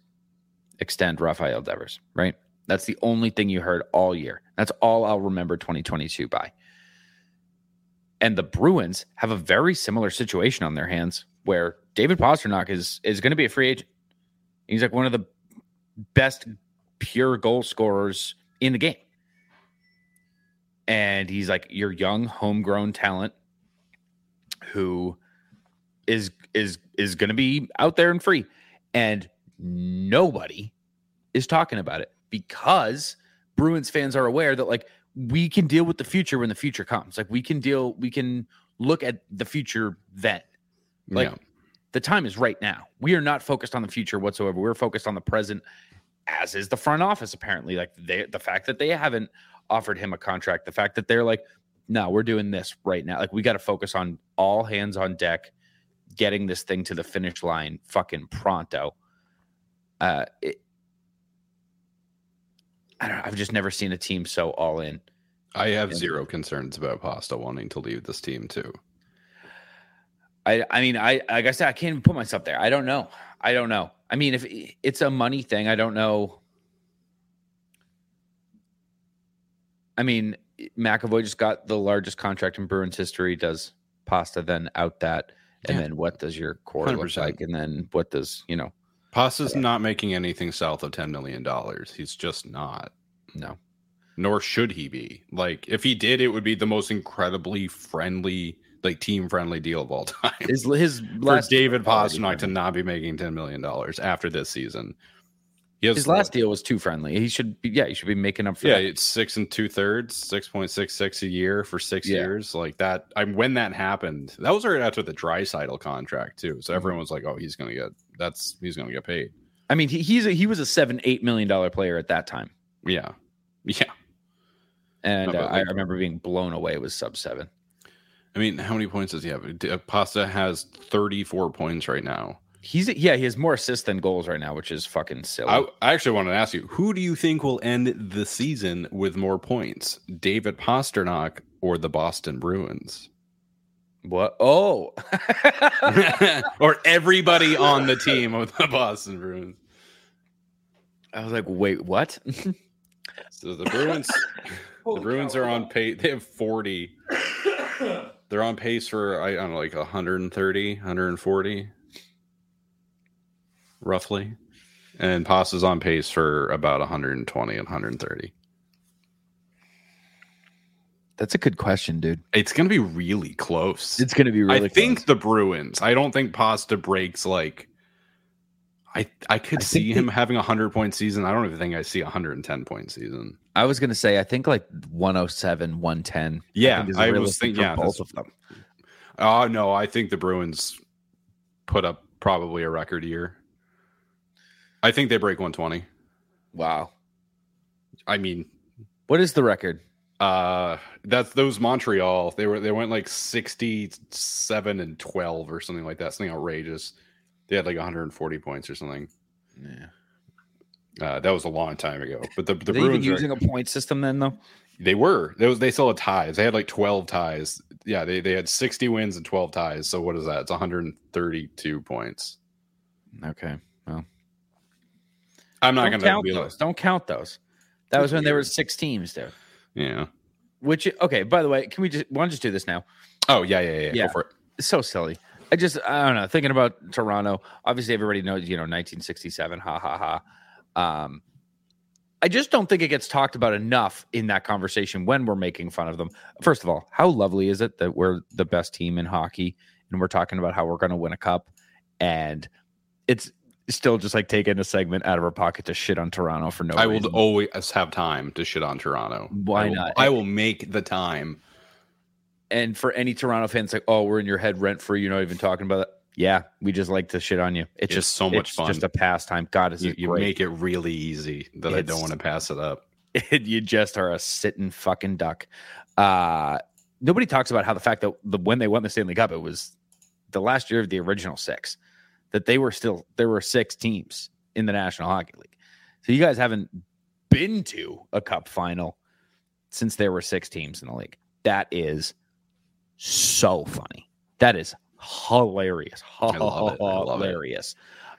extend Rafael Devers, right? That's the only thing you heard all year. That's all I'll remember 2022 by. And the Bruins have a very similar situation on their hands where David Pastrnak is is going to be a free agent. He's like one of the best pure goal scorers in the game. And he's like your young homegrown talent who is is is going to be out there and free and nobody is talking about it because Bruins fans are aware that like we can deal with the future when the future comes. Like we can deal we can look at the future then. Like Yeah. the time is right now. We are not focused on the future whatsoever. We're focused on the present, as is the front office. Apparently, like they, the fact that they haven't offered him a contract, the fact that they're like, no, we're doing this right now. Like we got to focus on all hands on deck, getting this thing to the finish line, fucking pronto. Uh, it, I don't know. I've just never seen a team so all in. I have Yeah. zero concerns about Pasta wanting to leave this team too. I I mean I like I said I can't even put myself there. I don't know. I don't know. I mean if it's a money thing, I don't know. I mean McAvoy just got the largest contract in Bruins history. Does Pasta then out that, and Yeah. then what does your core look 100%. like, and then what does you know? Pasta's uh, not making anything south of ten million dollars. He's just not. No, Nor should he be. Like if he did, it would be the most incredibly friendly, like team friendly deal of all time. his his For last David already Pastrnak to not be making ten million dollars after this season. His last deal was too friendly. He should be yeah, he should be making up for Yeah, that. it's six and two thirds, six point six six a year for six Yeah. years. Like that. I'm when that happened. That was right after the dry contract too. Mm-hmm. So everyone was like, "Oh, he's gonna get that's he's gonna get paid." I mean he, he's a, he was a seven eight million dollar player at that time, Yeah, yeah. and No, uh, I remember being blown away with sub seven. I mean, how many points does he have? Uh, Pasta has 34 points right now. He's yeah, he has more assists than goals right now, which is fucking silly. I, I actually wanted to ask you, who do you think will end the season with more points, David Pastrnak or the Boston Bruins? what? Oh, or everybody on the team of the Boston Bruins? I was like, wait, what? So the Bruins, the Bruins are on pace. They have 40. They're on pace for I don't know, like 130, 140, roughly. And Pasta's on pace for about 120 and 130. That's a good question, dude. It's going to be really close. It's gonna be really. I think the Bruins. I don't think Pasta breaks like. I I could I see him having a hundred point season. I don't even think I see a hundred and ten point season. I was gonna say I think like 107, 110. Yeah, think I was thinking. Yeah, both of them. Oh no, I think the Bruins put up probably a record year. I think they break one twenty. Wow. I mean, What is the record? uh that's those Montreal. They were they went like sixty seven and twelve or something like that. Something outrageous. They had like 140 points or something. Yeah. Uh, that was a long time ago. But the the Are they even Bruins are- using a point system then though? They were. They was they still had ties. They had like 12 ties. Yeah, they, they had 60 wins and 12 ties. So what is that? It's 132 points. Okay. Well, I'm not gonna count those. Don't count those. That was when there were six teams there. Yeah. Which okay. By the way, can we just want to just do this now? Oh yeah, yeah, yeah. Yeah. Go for it. It's so silly. I just I don't know. Thinking about Toronto, obviously everybody knows you know 1967. Ha ha ha. Um, I just don't think it gets talked about enough in that conversation when we're making fun of them. First of all, how lovely is it that we're the best team in hockey and we're talking about how we're going to win a cup, and it's still just like taking a segment out of our pocket to shit on Toronto for no reason. I will reason. always have time to shit on Toronto. Why I will- not? I will make the time. and for any Toronto fans, like, oh, we're in your head rent free. You're not even talking about it. Yeah, we just like to shit on you. It's, It's just so much it's fun. Just a pastime. God, is You, it you great. make it really easy that I don't want to pass it up. you just are a sitting fucking duck. Uh, nobody talks about how the fact that the, when they won the Stanley Cup, it was the last year of the original six. That they were still there were six teams in the National Hockey League. So you guys haven't been to a cup final since there were six teams in the league. That is so funny. That is hilarious. I love it. I love it. Hilarious.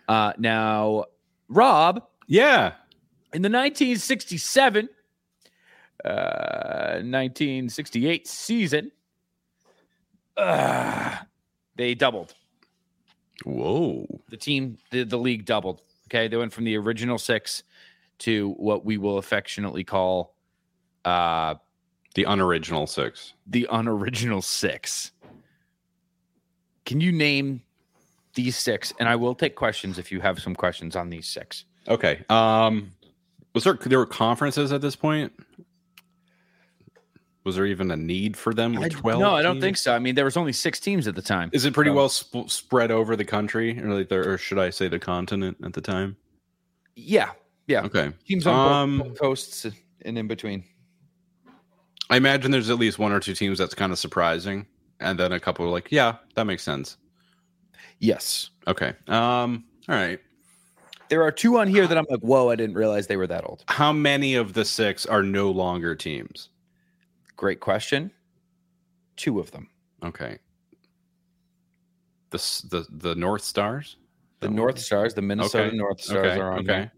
Uh, now, Rob, Yeah. in the 1967 uh 1968 season uh, they doubled Whoa. the team the, the league doubled okay they went from the original six to what we will affectionately call uh The unoriginal six. the unoriginal six can you name these six and i will take questions if you have some questions on these six Okay. Um was there there were conferences at this point? Was there even a need for them with 12? no i don't teams? think so i mean there was only six teams at the time Is it pretty So- well sp- spread over the country or like there, or should I say the continent at the time? yeah yeah Okay. teams on both- Um, coasts and in between. I imagine there's at least one or two teams that's kind of surprising and then a couple are like, yeah, that makes sense. Yes, Okay. Um all right. there are two on here that I'm like, whoa, I didn't realize they were that old. How many of the 6 are no longer teams? Great question. Two of them. Okay. The the the North Stars? The. North Stars, the Minnesota Okay, North Stars okay, are on okay.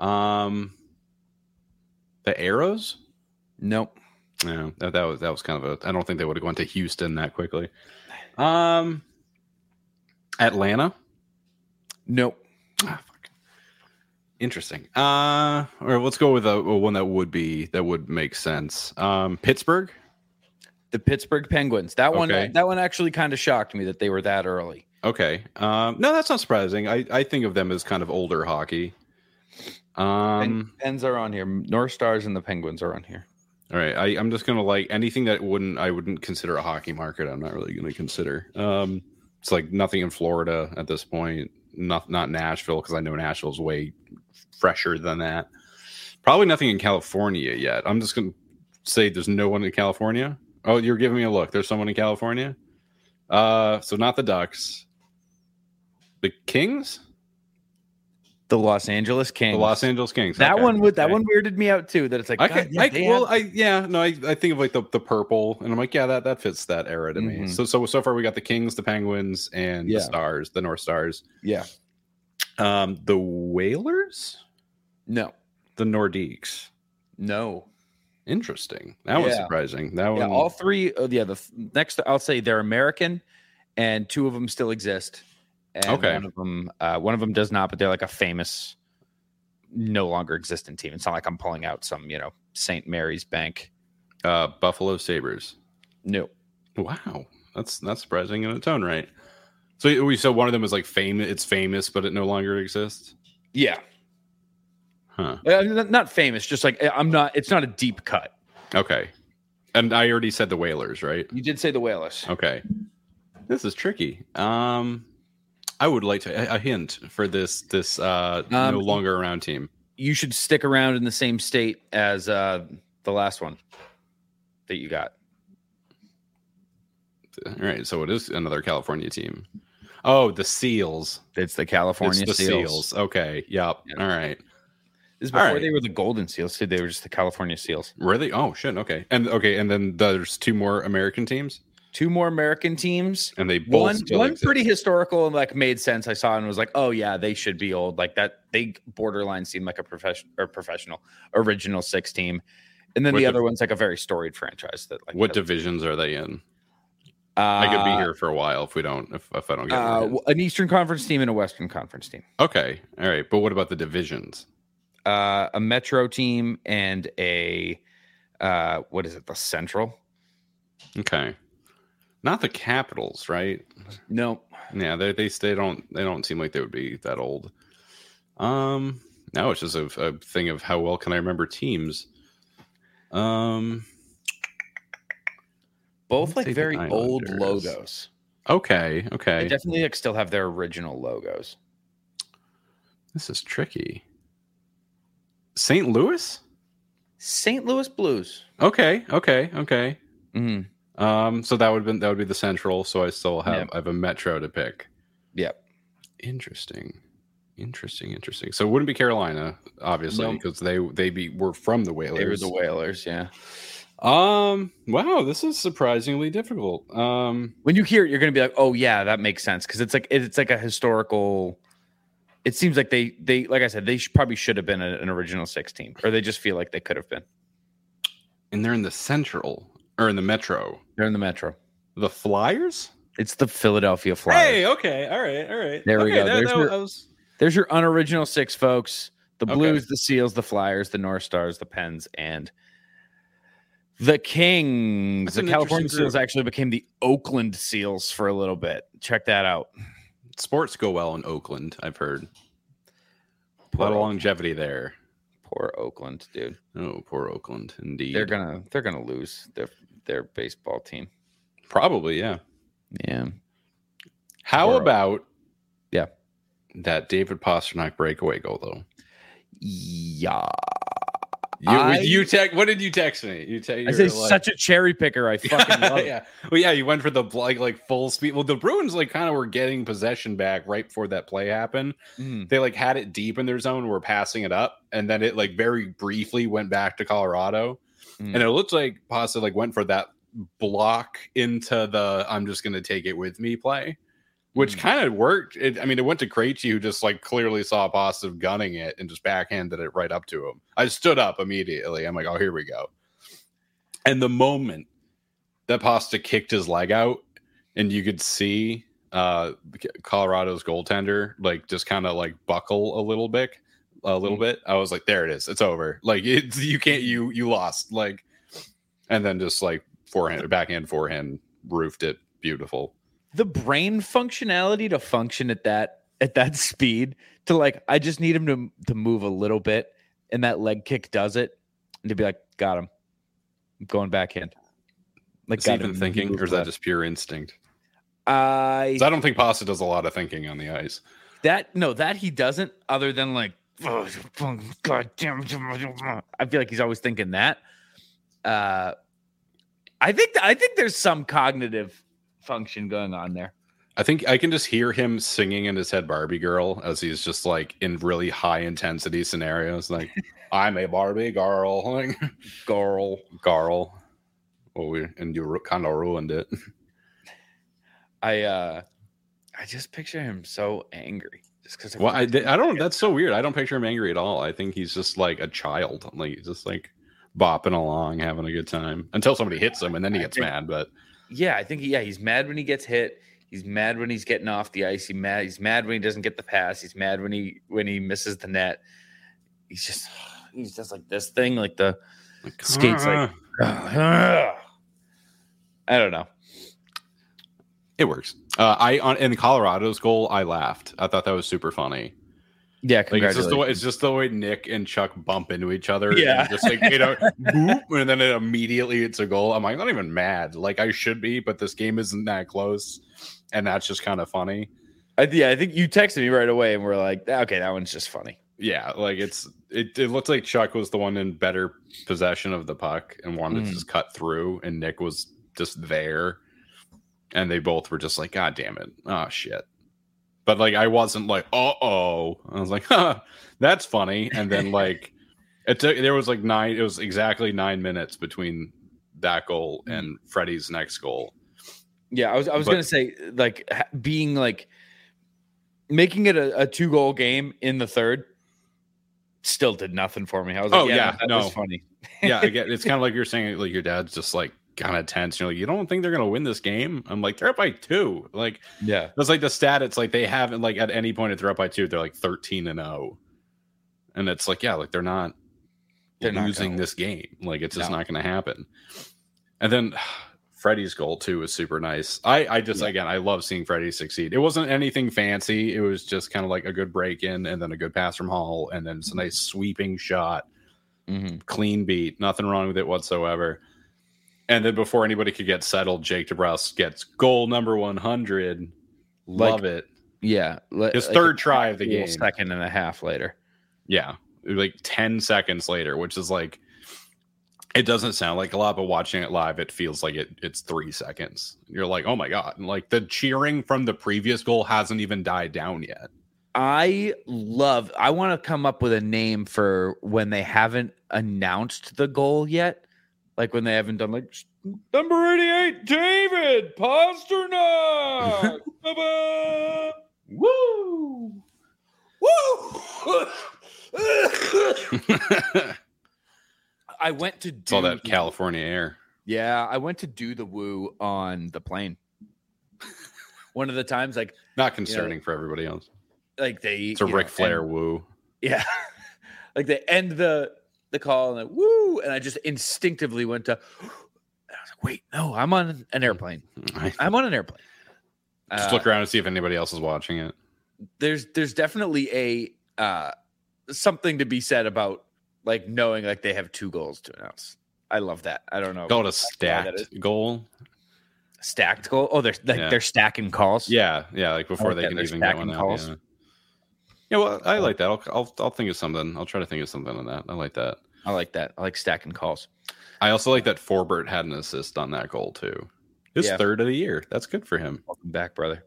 here. Um, the Aeros. Nope. No, that, that was that was kind of a. I don't think they would have gone to Houston that quickly. Um, Atlanta. Nope. Ah. Interesting. Uh, or let's go with a, a one that would be that would make sense. Um, Pittsburgh. The Pittsburgh Penguins. That one. Okay. That one actually kind of shocked me that they were that early. Okay. Um, no, that's not surprising. I I think of them as kind of older hockey. Um. Pens are on here. North Stars and the Penguins are on here. All right, I, I'm just gonna like anything that wouldn't I wouldn't consider a hockey market. I'm not really gonna consider. Um, it's like nothing in Florida at this point. Not not Nashville because I know Nashville's way fresher than that. Probably nothing in California yet. I'm just gonna say there's no one in California. Oh, you're giving me a look. There's someone in California. Uh, so not the Ducks. The Kings, The Los Angeles Kings. the Los Angeles Kings. That Okay, one would that okay. one weirded me out too. That it's like can, yeah, I, well, I yeah, no, I, I think of like the, the purple, and I'm like, yeah, that that fits that era to me. Mhm. So so so far, we got the Kings, the Penguins, and Yeah. the Stars, the North Stars. yeah. Um, the Whalers, No. the Nordiques. No. Interesting. That was surprising. That Yeah, one. all three. Uh, yeah, the next I'll say they're American, and two of them still exist. And Okay. one of them, uh, one of them does not, but they're like a famous, no longer existent team. It's not like I'm pulling out some, you know, St. Mary's Bank. uh, Buffalo Sabres. No, Wow, that's that's surprising in its own right. So we so one of them is like famous. It's famous, but it no longer exists. yeah, Huh. Uh, not famous. Just like I'm not. It's not a deep cut. Okay. And I already said the Whalers, right? You did say the Whalers. Okay. This is tricky. Um I would like to a, a hint for this this uh Um, no longer around team. You should stick around in the same state as uh, the last one that you got. All right, so it is another California team. Oh, the Seals. It's the California it's the Seals. Seals. Okay. Yep. Yeah. All right. This is before right. they were the Golden Seals. Too. They were just the California Seals. Were they? Oh shit. Okay. And okay, and then there's two more American teams. two more American teams. and they both One, still one exist. pretty historical and like made sense. I saw and was like, oh yeah, they should be old. Like that, they borderline seem like a professional or professional original six team. And then What the div- other one's like a very storied franchise that like What divisions are they in? Uh, I could be here for a while if we don't. If, if I don't get Uh, an Eastern Conference team and a Western Conference team. okay, all right. But what about the divisions? Uh, a Metro team and a uh, what is it? The Central? Okay, not the Capitals, right? No, Yeah, they they they don't they don't seem like they would be that old. Um, now it's just a, a thing of how well can I remember teams. Um, both like very old logos. okay, They okay. definitely like still have their original logos. This is tricky. St. Louis. St. Louis Blues. Okay, okay, okay. Mhm. Um, so that would been that would be the central. So I still have Yeah. I have a metro to pick. Yep. Interesting, interesting, interesting. So it wouldn't be Carolina, obviously, because they they be were from the Whalers. They were the Whalers. Yeah. Um. Wow, this is surprisingly difficult. Um. When you hear it, you're gonna be like, "Oh yeah, that makes sense," because it's like it's like a historical. It seems like they they like I said they should, probably should have been an original six team, or they just feel like they could have been. And they're in the central or in the metro. They're in the Metro. The Flyers. It's the Philadelphia Flyers. Hey. Okay. All right. All right. There we go. that- There's that your- was- There's your unoriginal six, folks. The Okay. Blues, the Seals, the Flyers, the North Stars, the Pens, and the Kings. The California. Seals actually became the Oakland Seals for a little bit. Check that out. sports go well in Oakland. I've heard a Poor, lot of longevity there. poor Oakland, dude. Oh, poor Oakland, indeed. They're gonna they're gonna lose their their baseball team. probably yeah. Yeah. How Poor- about Yeah. that David Pastrnak breakaway goal though? Yeah. You, I- you text. What did you text me? You text. I say such a cherry picker. I fucking love it. yeah. Well, yeah. You went for the like like full speed. Well, the Bruins like kind of were getting possession back right before that play happened. Mhm. They like had it deep in their zone, were passing it up, and then it like very briefly went back to Colorado, Mm. and it looked like Pasta like went for that block into the I'm just gonna take it with me play. Which Mm. kind of worked. It, I mean, it went to Krejci, who just like clearly saw Pasta gunning it and just backhanded it right up to him. I stood up immediately. I'm like, oh, here we go. And the moment that Pasta kicked his leg out, and you could see uh Colorado's goaltender like just kind of like buckle a little bit, a little Mm. bit. I was like, there it is. It's over. Like it's you can't you you lost. Like, and then just like forehand, backhand, forehand, roofed it. Beautiful. The brain functionality to function at that at that speed to like I just need him to to move a little bit and that leg kick does it and to be like got him I'm going backhand like Is even thinking, or is that just pure instinct? I I don't think Pasta does a lot of thinking on the ice. that no that he doesn't other than like oh, god damn. I feel like he's always thinking that uh I think I think there's some cognitive function going on there I think I can just hear him singing in his head Barbie girl as he's just like in really high intensity scenarios. Like, I'm a Barbie girl. Like, girl girl. Well, we, and you kind of ruined it. I uh I just picture him so angry just because Well, I, I don't, that's so weird. I don't picture him angry at all. I think he's just like a child. Like, just like bopping along, having a good time until somebody hits him and then he gets think- mad. But yeah, I think he, yeah, he's mad when he gets hit. He's mad when he's getting off the ice. He mad. He's mad when he doesn't get the pass. He's mad when he when he misses the net. He's just he's just like this thing, like the like, Skates like- "Ah." I don't know. it works. Uh, I on in Colorado's goal, I laughed. I thought that was super funny. Yeah, Like it's just the way congratulations. it's just the way Nick and Chuck bump into each other. Yeah. and just like you know, boop, and then it immediately it's a goal. I'm like, not even mad. Like I should be, but this game isn't that close, and that's just kind of funny. I, yeah, I think you texted me right away, and we're like, okay, that one's just funny. Yeah, like it's it. It looks like Chuck was the one in better possession of the puck and wanted Mm. to just cut through, and Nick was just there, and they both were just like, God damn it, oh shit. But like, I wasn't like, uh oh. I was like, huh, that's funny. And then like, it took there was like nine. It was exactly nine minutes between that goal and Freddie's next goal, Yeah, I was I was But- gonna say like being like making it a, a two goal game in the third still did nothing for me. I was like, Oh, yeah, yeah, that no. was funny. yeah, I get it's kind of like you're saying like your dad's just like kind of tense. You're like, you don't think they're gonna win this game? I'm like, they're up by two. Like Yeah, it's like the stat. It's like they haven't like at any point if they're up by two, they're like 13 and 0. And it's like, yeah, like they're not They're losing this game. Like it's just No. not gonna happen. And then Freddie's goal too was super nice. I I just Yeah. again I love seeing Freddie succeed. It wasn't anything fancy. It was just kind of like a good break in and then a good pass from Hall and then it's a nice sweeping shot Mhm. clean beat, nothing wrong with it whatsoever. And then before anybody could get settled, Jake DeBrusk gets goal number 100. Love it. yeah. li- His like third try of the game. second and a half later. Yeah. Like 10 seconds later, which is like, it doesn't sound like a lot, but watching it live, it feels like it, it's three seconds. You're like, oh my God. And like the cheering from the previous goal hasn't even died down yet. I love. I want to come up with a name for when they haven't announced the goal yet, like when they haven't done like number eighty-eight, David Pastrnak. Ba-ba. Woo! Woo! I went to do It's all that the- California air. Yeah, I went to do the woo on the plane. One of the times, like, Not concerning for everybody else. like they, It's a you know, Ric Flair end- woo. yeah, like they end the the call and like, woo, and I just instinctively went to. And I was like, wait, no, I'm on an airplane. I'm on an airplane. just Uh, look around and see if anybody else is watching it. there's there's definitely a uh something to be said about like knowing like they have two goals to announce. I love that. I don't know. Call it a stacked goal. stacked goal. Oh, they're like Yeah. they're stacking calls. Yeah, yeah, like before like they that, can they're even get one out. calls. Yeah. Yeah, well, I like that. I'll, I'll I'll think of something. I'll try to think of something on that. I like that. I like that. I like stacking calls. I also like that Forbort had an assist on that goal too. His Yeah. third of the year. That's good for him. Welcome back, brother.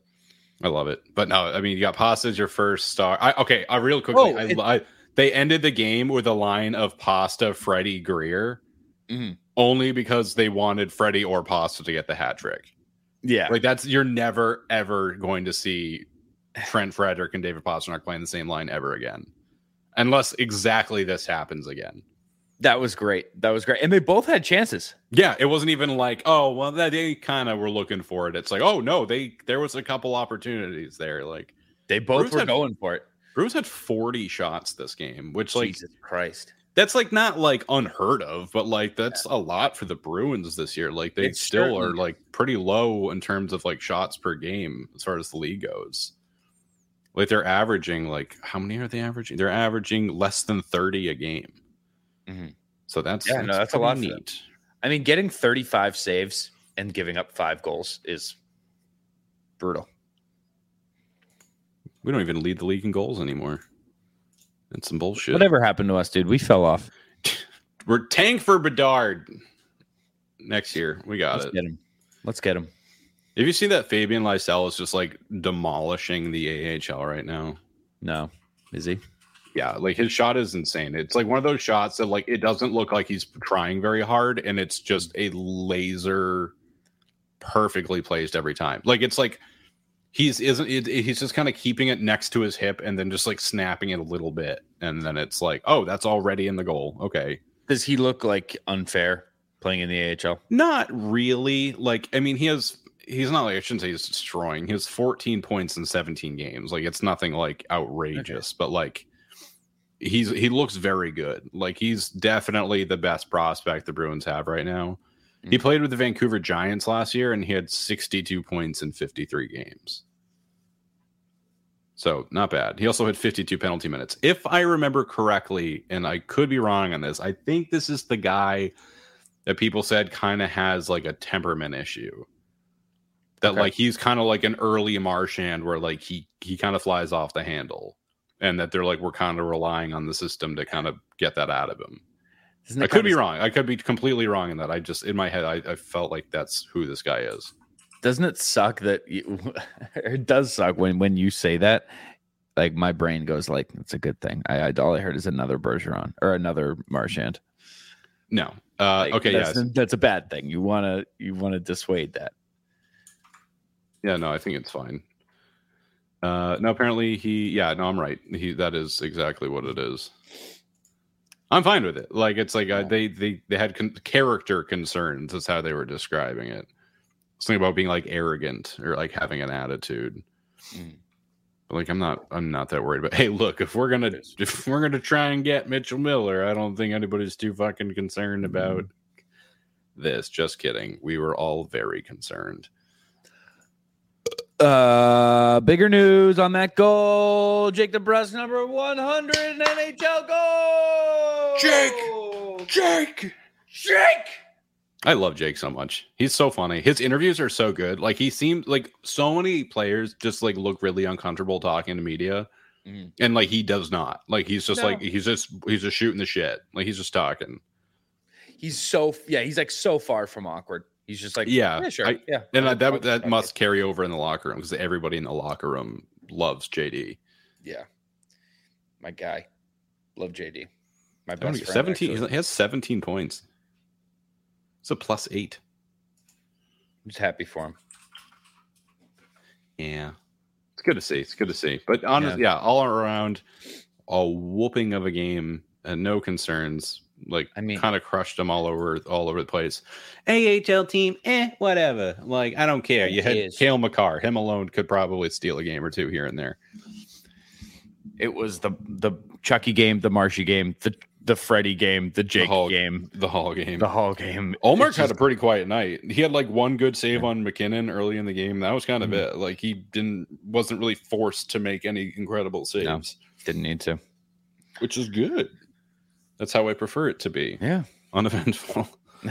I love it. But no, I mean, you got Pasta as your first star. I, okay, uh, real quickly, Oh, it- I, they ended the game with a line of Pasta, Freddie, Greer, Mhm. only because they wanted Freddie or Pasta to get the hat trick. Yeah. Like that's you're never ever going to see Trent Frederic and David Pastrnak playing the same line ever again, unless exactly this happens again. That was great. That was great. And they both had chances. Yeah, it wasn't even like, oh, well, that they kind of were looking for it. It's like, oh no, they there was a couple opportunities there. Like They both Bruce were had- going for it. Bruce had 40 shots this game, which like Jesus Christ. that's like not like unheard of, but like that's a lot for the Bruins this year. Like they It's still are like pretty low in terms of like shots per game as far as the league goes. Like they're averaging like how many are they averaging? They're averaging less than 30 a game. Mhm. So that's Yeah, no, that's a lot pretty for them. neat. I mean, getting 35 saves and giving up five goals is brutal. We don't even lead the league in goals anymore. It's some bullshit. Whatever happened to us, dude? We fell off. We're tank for Bedard next year. We got it. Let's it. get him. Let's get him. Have you seen that Fabian Lysell is just like demolishing the AHL right now? No. Is he? Yeah, like his shot is insane. It's like one of those shots that like it doesn't look like he's trying very hard, and it's just a laser, perfectly placed every time. Like it's like he's isn't it, he's just kind of keeping it next to his hip and then just like snapping it a little bit, and then it's like, oh, that's already in the goal. Okay, Does he look like unfair playing in the AHL? Not really. Like, I mean, he has. He's not like I shouldn't say he's destroying. He has 14 points in 17 games. Like, it's nothing like outrageous, but like, he's he looks very good. Like, he's definitely the best prospect the Bruins have right now. He Mhm. played with the Vancouver Giants last year, and he had 62 points in 53 games. So not bad. He also had 52 penalty minutes. If I remember correctly, and I could be wrong on this, I think this is the guy that people said kind of has like a temperament issue. That Okay. like he's kind of like an early Marchand where like he he kind of flies off the handle. And that they're like we're kind of relying on the system to kind of get that out of him. I could be wrong. I could be completely wrong in that. I just in my head I, I felt like that's who this guy is. Doesn't it suck that you, it does suck when when you say that? Like my brain goes like, "It's a good thing." I, I all I heard is another Bergeron or another Marchand. No. Uh, Like, okay. that's, Yes. that's a bad thing. You wanna you wanna dissuade that. Yeah, no, I think it's fine. Uh, no, apparently he. Yeah, no, I'm right. He that is exactly what it is. I'm fine with it. Like it's like uh, they they they had con- character concerns. That's how they were describing it. Something about being like arrogant or like having an attitude. Mm. But like I'm not I'm not that worried. But hey, look, if we're gonna if we're gonna try and get Mitchell Miller, I don't think anybody's too fucking concerned about this. Just kidding. We were all very concerned. Uh, bigger news on that goal. Jake DeBrusk, number 100 in NHL goal. Jake! Jake! Jake! I love Jake so much. He's so funny. His interviews are so good. Like he seems like so many players just like look really uncomfortable talking to media. Mhm. And like he does not. Like he's just No. like he's just he's just shooting the shit. Like he's just talking. He's so, yeah, he's like so far from awkward. He's just like, Yeah, sure. I- yeah. And I'll- that I'll- that I'll must carry over in the locker room because everybody in the locker room loves JD. Yeah. My guy. Love JD. My best friend. 17 actually. he has 17 points. It's a plus 8. I'm just happy for him. Yeah. It's good to see. It's good to see. But honestly, yeah, all around a whooping of a game and no concerns. Like I mean- kind of crushed them all over all over the place. AHL team, eh, whatever. Like I don't care. Who You had cares? Cale Makar. Him alone could probably steal a game or two here and there. It was the the Chucky game, the Marshy game, the the Freddie game, the Jake Hall- game, The Hall game. the Hall game. Ullmark It's had a pretty quiet night. He had like one good save on MacKinnon early in the game. That was kind of Mhm. it. Like he didn't wasn't really forced to make any incredible saves, didn't need to. which is good. That's how I prefer it to be. Yeah. Uneventful.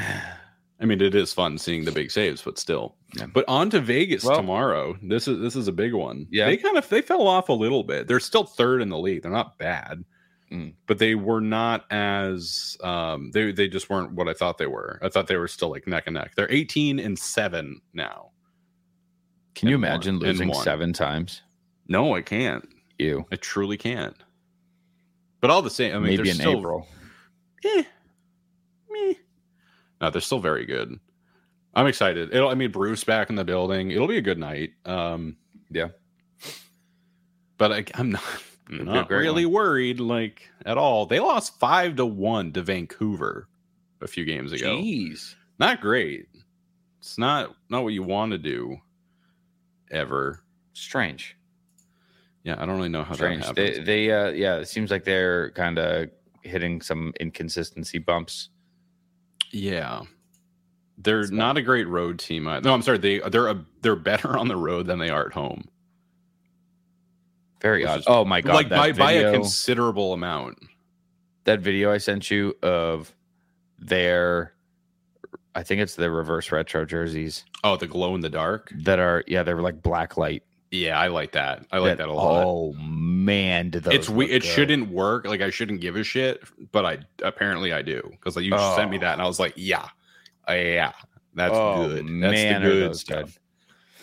I mean, it is fun seeing the big saves, but still. Yeah. But on to Vegas Well- tomorrow. This is this is a big one. Yeah. they kind of they fell off a little bit. They're still third in the league. They're not bad, Mm. but they were not as um they they just weren't what I thought they were. I thought they were still like neck and neck. They're eighteen and seven now. Can you And one- imagine losing seven times? No, I can't. You. I truly can't. But all the same, I mean, Maybe in still, April. eh, meh. No, they're still very good. I'm excited. It'll. I mean, Bruce back in the building. It'll be a good night. Um, Yeah. but I, I'm not. Not really worried, like at all. They lost five to one to Vancouver a few games ago. Jeez. Not great. It's not not what you want to do. Ever. Strange. Yeah, I don't really know how Strange. that They, happens. they uh yeah, it seems like they're kind of hitting some inconsistency bumps. Yeah. They're not a great road team. I- No, I'm sorry. They they're a, they're better on the road than they are at home. Very odd. is- Oh my god. like by by a considerable amount. that video I sent you of their I think it's the reverse retro jerseys Oh, the glow in the dark. that are yeah, they're like black light. Yeah, I like that. I like that, a lot. Oh man, it's we it good. shouldn't work. Like I shouldn't give a shit, but I apparently I do because like you just sent me Oh. that and I oh. was like, yeah, yeah, that's oh, good. That's Man, the good stuff.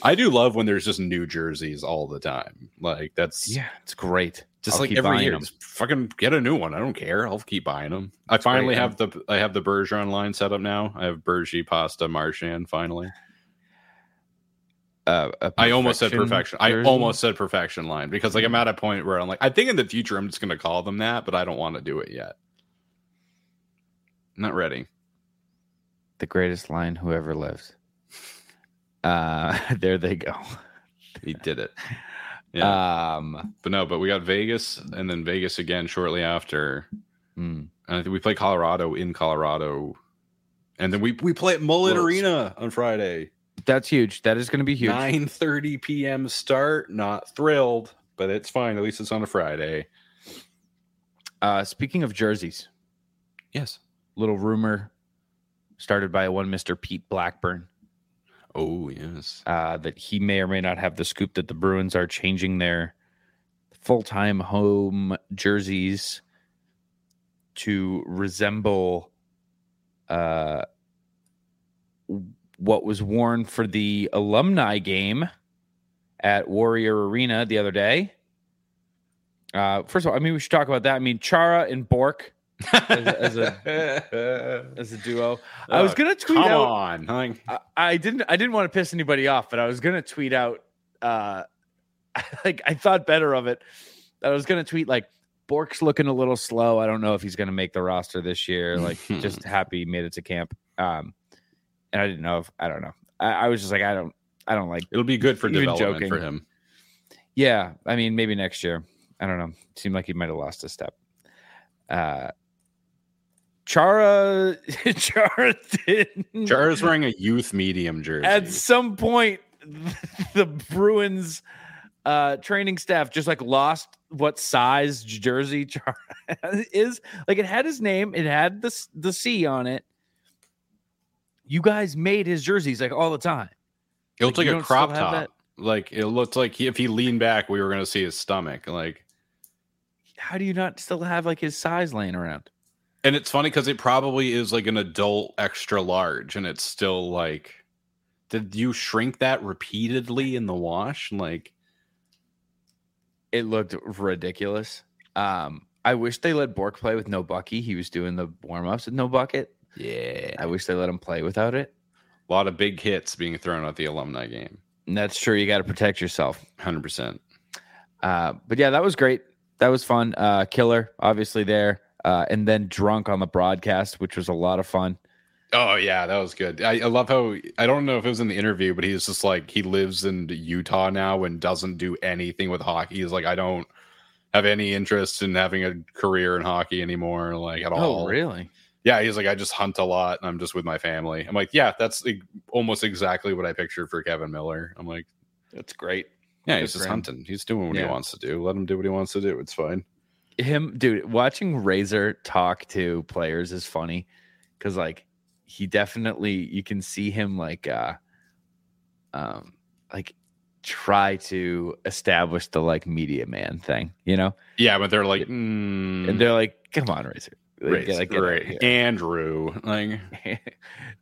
I do love when there's just new jerseys all the time. Like that's Yeah, it's great. just I'll like every year. fucking get a new one. I don't care. I'll keep buying them. I finally great, have the I have the Bergeron line set up now. I have Bergie, Pasta, Marchand. Finally, Uh, I almost said perfection. I almost said perfection line because like I'm at a point where I'm like I think in the future I'm just gonna call them that, but I don't want to do it yet. Not ready. the greatest line who ever lived. Uh, there they go. He did it. Yeah, Um, but no, but we got Vegas and then Vegas again shortly after. hmm. And I think we play Colorado in Colorado, and then we we play at Mullet Arena on Friday. That's huge. That is going to be huge. Nine thirty p.m. start. Not thrilled, but it's fine. At least it's on a Friday. Uh, speaking of jerseys, Yes. little rumor started by one Mister Pete Blackburn Oh yes. uh, that he may or may not have the scoop that the Bruins are changing their full-time home jerseys to resemble uh, what was worn for the alumni game at Warrior Arena the other day. Uh, first of all, I mean, we should talk about that. I mean, Chara and Bork as, as a as a duo. I was Uh, gonna tweet Come out. on. I, I didn't. I didn't want to piss anybody off, but I was gonna tweet out. uh Like I thought better of it. I was gonna tweet like Bork's looking a little slow. I don't know if he's gonna make the roster this year. Like just happy he made it to camp. Um, and I didn't know if I don't know. I, I was just like I don't. I don't like. it'll be good for development joking. for him. Yeah, I mean maybe next year. I don't know. Seemed like he might have lost a step. Uh, Chara, Chara did Chara's wearing a youth medium jersey. at some point the Bruins uh training staff just like lost what size jersey Chara is. Like it had his name, it had the the C on it. You guys made his jerseys like all the time. it looked like, like, a crop top. Like it looked like he, if he leaned back, we were going to see his stomach. Like, How do you not still have like his size laying around? and it's funny because it probably is like an adult extra large, and it's still like, did you shrink that repeatedly in the wash? Like, it looked ridiculous. Um, I wish they let Bourque play with no Bucky. He was doing the warm ups with no bucket. Yeah, I wish they let him play without it. a lot of big hits being thrown at the alumni game. And that's true. You got to protect yourself. Hundred percent. Uh, but yeah, that was great. That was fun. Uh, Killer, obviously there, uh, and then drunk on the broadcast, which was a lot of fun. Oh yeah, that was good. I, I love how I don't know if it was in the interview, but he's just like he lives in Utah now and doesn't do anything with hockey. He's like, I don't have any interest in having a career in hockey anymore, like at all. Oh, really? Yeah, he's like, I just hunt a lot and I'm just with my family. I'm like, yeah, that's like, almost exactly what I pictured for Kevin Miller. I'm like, That's great. yeah, Good he's just hunting. He's doing what Yeah. he wants to do. Let him do what he wants to do. It's fine. Him, dude, watching Razor talk to players is funny because, like, he definitely you can see him like, uh, um, like try to establish the like media man thing, you know? Yeah, but they're like, mm, And they're like, "Come on, Razor, Like, get- like, right. here." Andrew, like,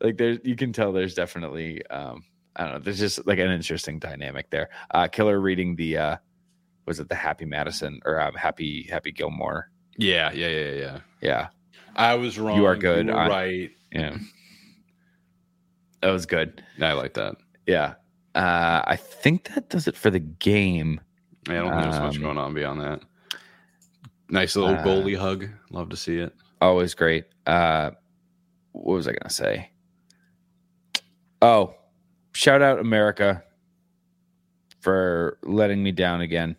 like there's you can tell there's definitely um I don't know, there's just like an interesting dynamic there. Uh Killer reading the uh was it the Happy Madison or um, Happy Happy Gilmore? yeah, yeah, yeah, yeah. Yeah. I was wrong. You are good. You right. Yeah. That was good. I like that. Yeah. Uh I think that does it for the game. I don't think there's much Um, going on beyond that. Nice little uh, goalie hug. Love to see it. Always great. Uh what was I gonna say? Oh, shout out America for letting me down again.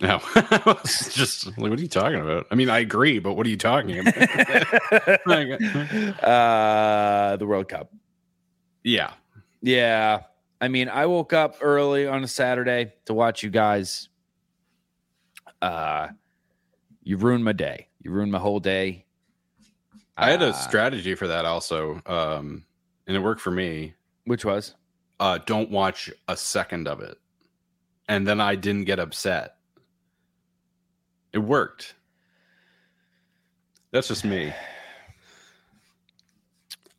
No, just like, what are you talking about? I mean, I agree, but what are you talking about? uh, the World Cup. yeah, Yeah. I mean, I woke up early on a Saturday to watch you guys. Uh, you ruined my day. You ruined my whole day. I had a Uh, strategy for that also, um, and it worked for me. Which was? Uh, don't watch a second of it, and then I didn't get upset. It worked. That's just me.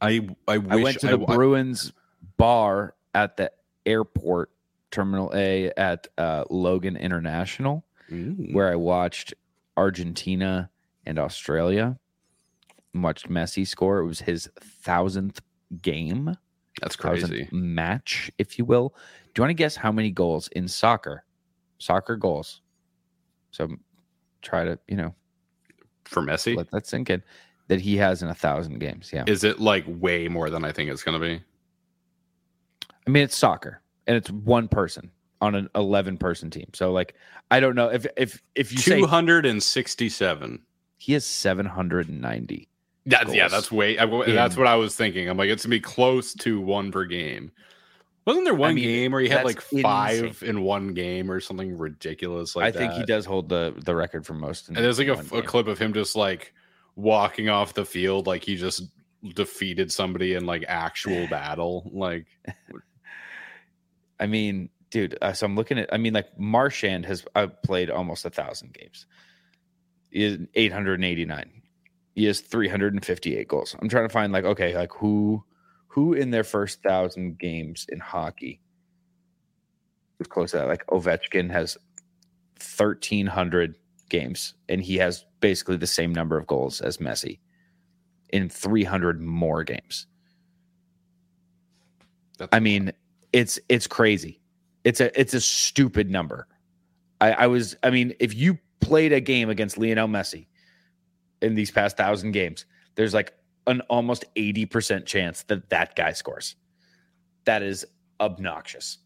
I I wish I went to the wa- Bruins bar at the airport, Terminal A at uh, Logan International. Ooh. where I watched Argentina and Australia. Watched Messi score. It was his thousandth game, That's crazy. match, if you will. Do you want to guess how many goals in soccer? Soccer goals. So try to, you know, For Messi, let that sink in. That he has in a thousand games. Yeah. is it like way more than I think it's going to be? I mean, it's soccer and it's one person on an 11 person team. So like, I don't know if, if, if you say 267. he has 790. That's yeah, that's way. I, that's in- what I was thinking. I'm like, it's gonna be close to one per game. Wasn't there one mean, game where he had like five insane. in one game or something ridiculous like I think he does hold the, the record for most. in And there's like a, a clip of him just like walking off the field like he just defeated somebody in like actual battle. Like, I mean, dude. Uh, so I'm looking at. I mean, like Marchand has uh, played almost a thousand games. Is 889. He has 358 goals. I'm trying to find like okay, like who who in their first thousand games in hockey was close to that. Like Ovechkin has 1300 games, and he has basically the same number of goals as Messi in 300 more games. That's I mean, it's it's crazy. It's a it's a stupid number. I, I was I mean, if you played a game against Lionel Messi in these past thousand games, there's like an almost 80% chance that that guy scores. That is obnoxious.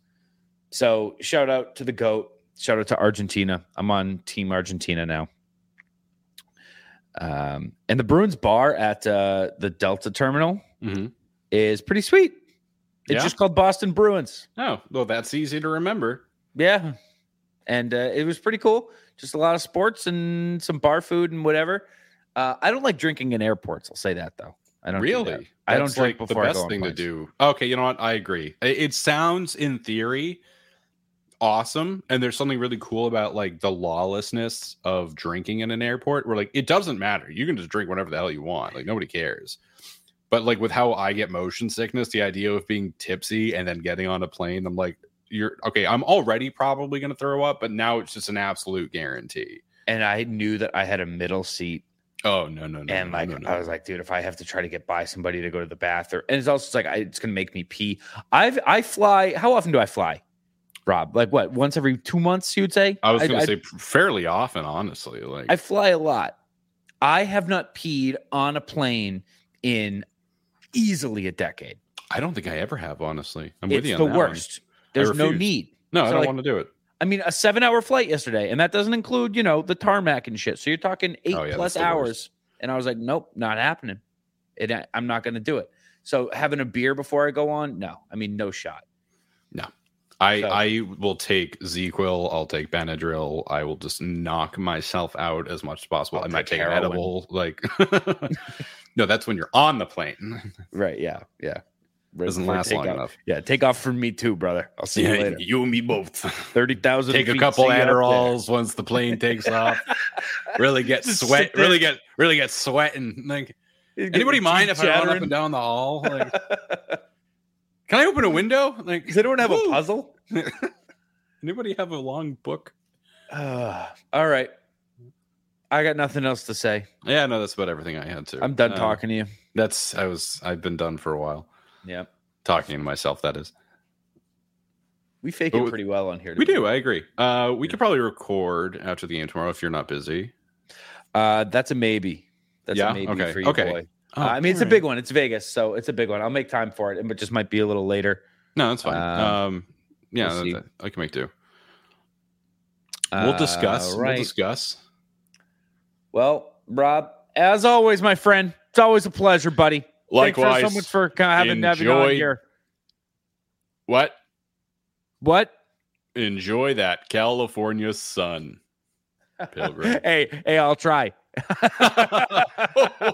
So shout out to the GOAT. Shout out to Argentina. I'm on Team Argentina now. Um, and the Bruins bar at uh, the Delta Terminal mm-hmm. is pretty sweet. It's Yeah? just called Boston Bruins. Oh, well, that's easy to remember. Yeah. And uh, it was pretty cool. Just a lot of sports and some bar food and whatever. Uh, I don't like drinking in airports. I'll say that though. I don't do. Really? I don't drink like, before the best thing to do. Okay, you know what? I agree. It, it sounds in theory awesome, and there's something really cool about like the lawlessness of drinking in an airport. Where like it doesn't matter. You can just drink whatever the hell you want. Like nobody cares. But like with how I get motion sickness, the idea of being tipsy and then getting on a plane, I'm like, you're okay. I'm already probably going to throw up, but now it's just an absolute guarantee. And I knew that I had a middle seat. Oh no no no! and like no, no. I was like, dude, if I have to try to get by somebody to go to the bathroom, and it's also like I, it's gonna make me pee. I've I fly. How often do I fly, Rob? Like what? Once every two months? You would say? I was going I, to say fairly often, honestly. Like I fly a lot. I have not peed on a plane in easily a decade. I don't think I ever have, honestly. I'm with you on the that one. worst. There's no need. No, I don't like- want to do it. I mean, a seven hour flight yesterday, and that doesn't include, you know, the tarmac and shit. So you're talking eight Oh, yeah, plus the worst. hours. And I was like, nope, not happening. It, I'm not going to do it. So having a beer before I go on, no. I mean, no shot. No, I So- I will take ZzzQuil. I'll take Benadryl. I will just knock myself out as much as possible. I'll I might take take an edible. Like, no, that's when you're on the plane. Right. Yeah. Yeah. Doesn't last long takeoff. enough. Yeah. Take off from me too, brother. I'll see you later. you and me both. 30,000. Take a couple. Adderalls once the plane takes off. Really get Just sweat. Really get really get sweating. Like, anybody mind if I run up and down the hall? Like, can I open a window? Like, Does anyone have Woo! a puzzle? Anybody have a long book? Uh, all right. I got nothing else to say. Yeah, no, that's about everything I had to. I'm done Uh, talking to you. That's I was I've been done for a while. Yeah. Talking to myself, that is. We fake But it pretty well on here. We do, I agree. Uh we Yeah. could probably record after the game tomorrow if you're not busy. Uh, that's a maybe. That's Yeah? a maybe Okay. for you, Okay. boy. Uh, I mean, it's a big one. It's Vegas, so it's a big one. I'll make time for it, but just might be a little later. No, that's fine. Um, Um, yeah, we'll that- I can make do. We'll discuss. Uh, We'll discuss. Well, Rob, as always, my friend, it's always a pleasure, buddy. Thanks Likewise. so much for kind of having, having on enjoy- here. What? What? Enjoy that California sun. Pilgrim. hey, hey, I'll try.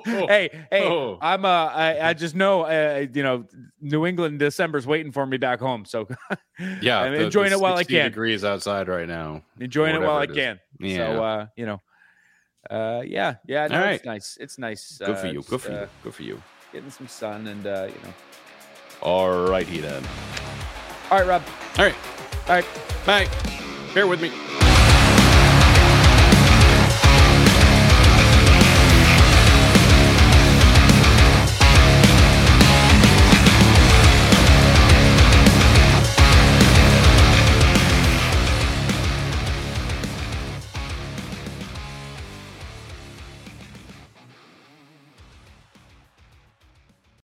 hey, hey, Oh. I'm uh, I, I just know, uh, you know, New England December's waiting for me back home, so Yeah, I'm the- enjoying the it while I can. Degrees outside right now. enjoying it while I it is. can. Yeah. So, uh, you know, uh, yeah, yeah, no, All it's nice. It's nice. Good for uh, you. Good just, for uh, you. Good for you. Getting some sun and uh, you know. All righty then. All right, Rob. All right. All right. Bye. Bear with me.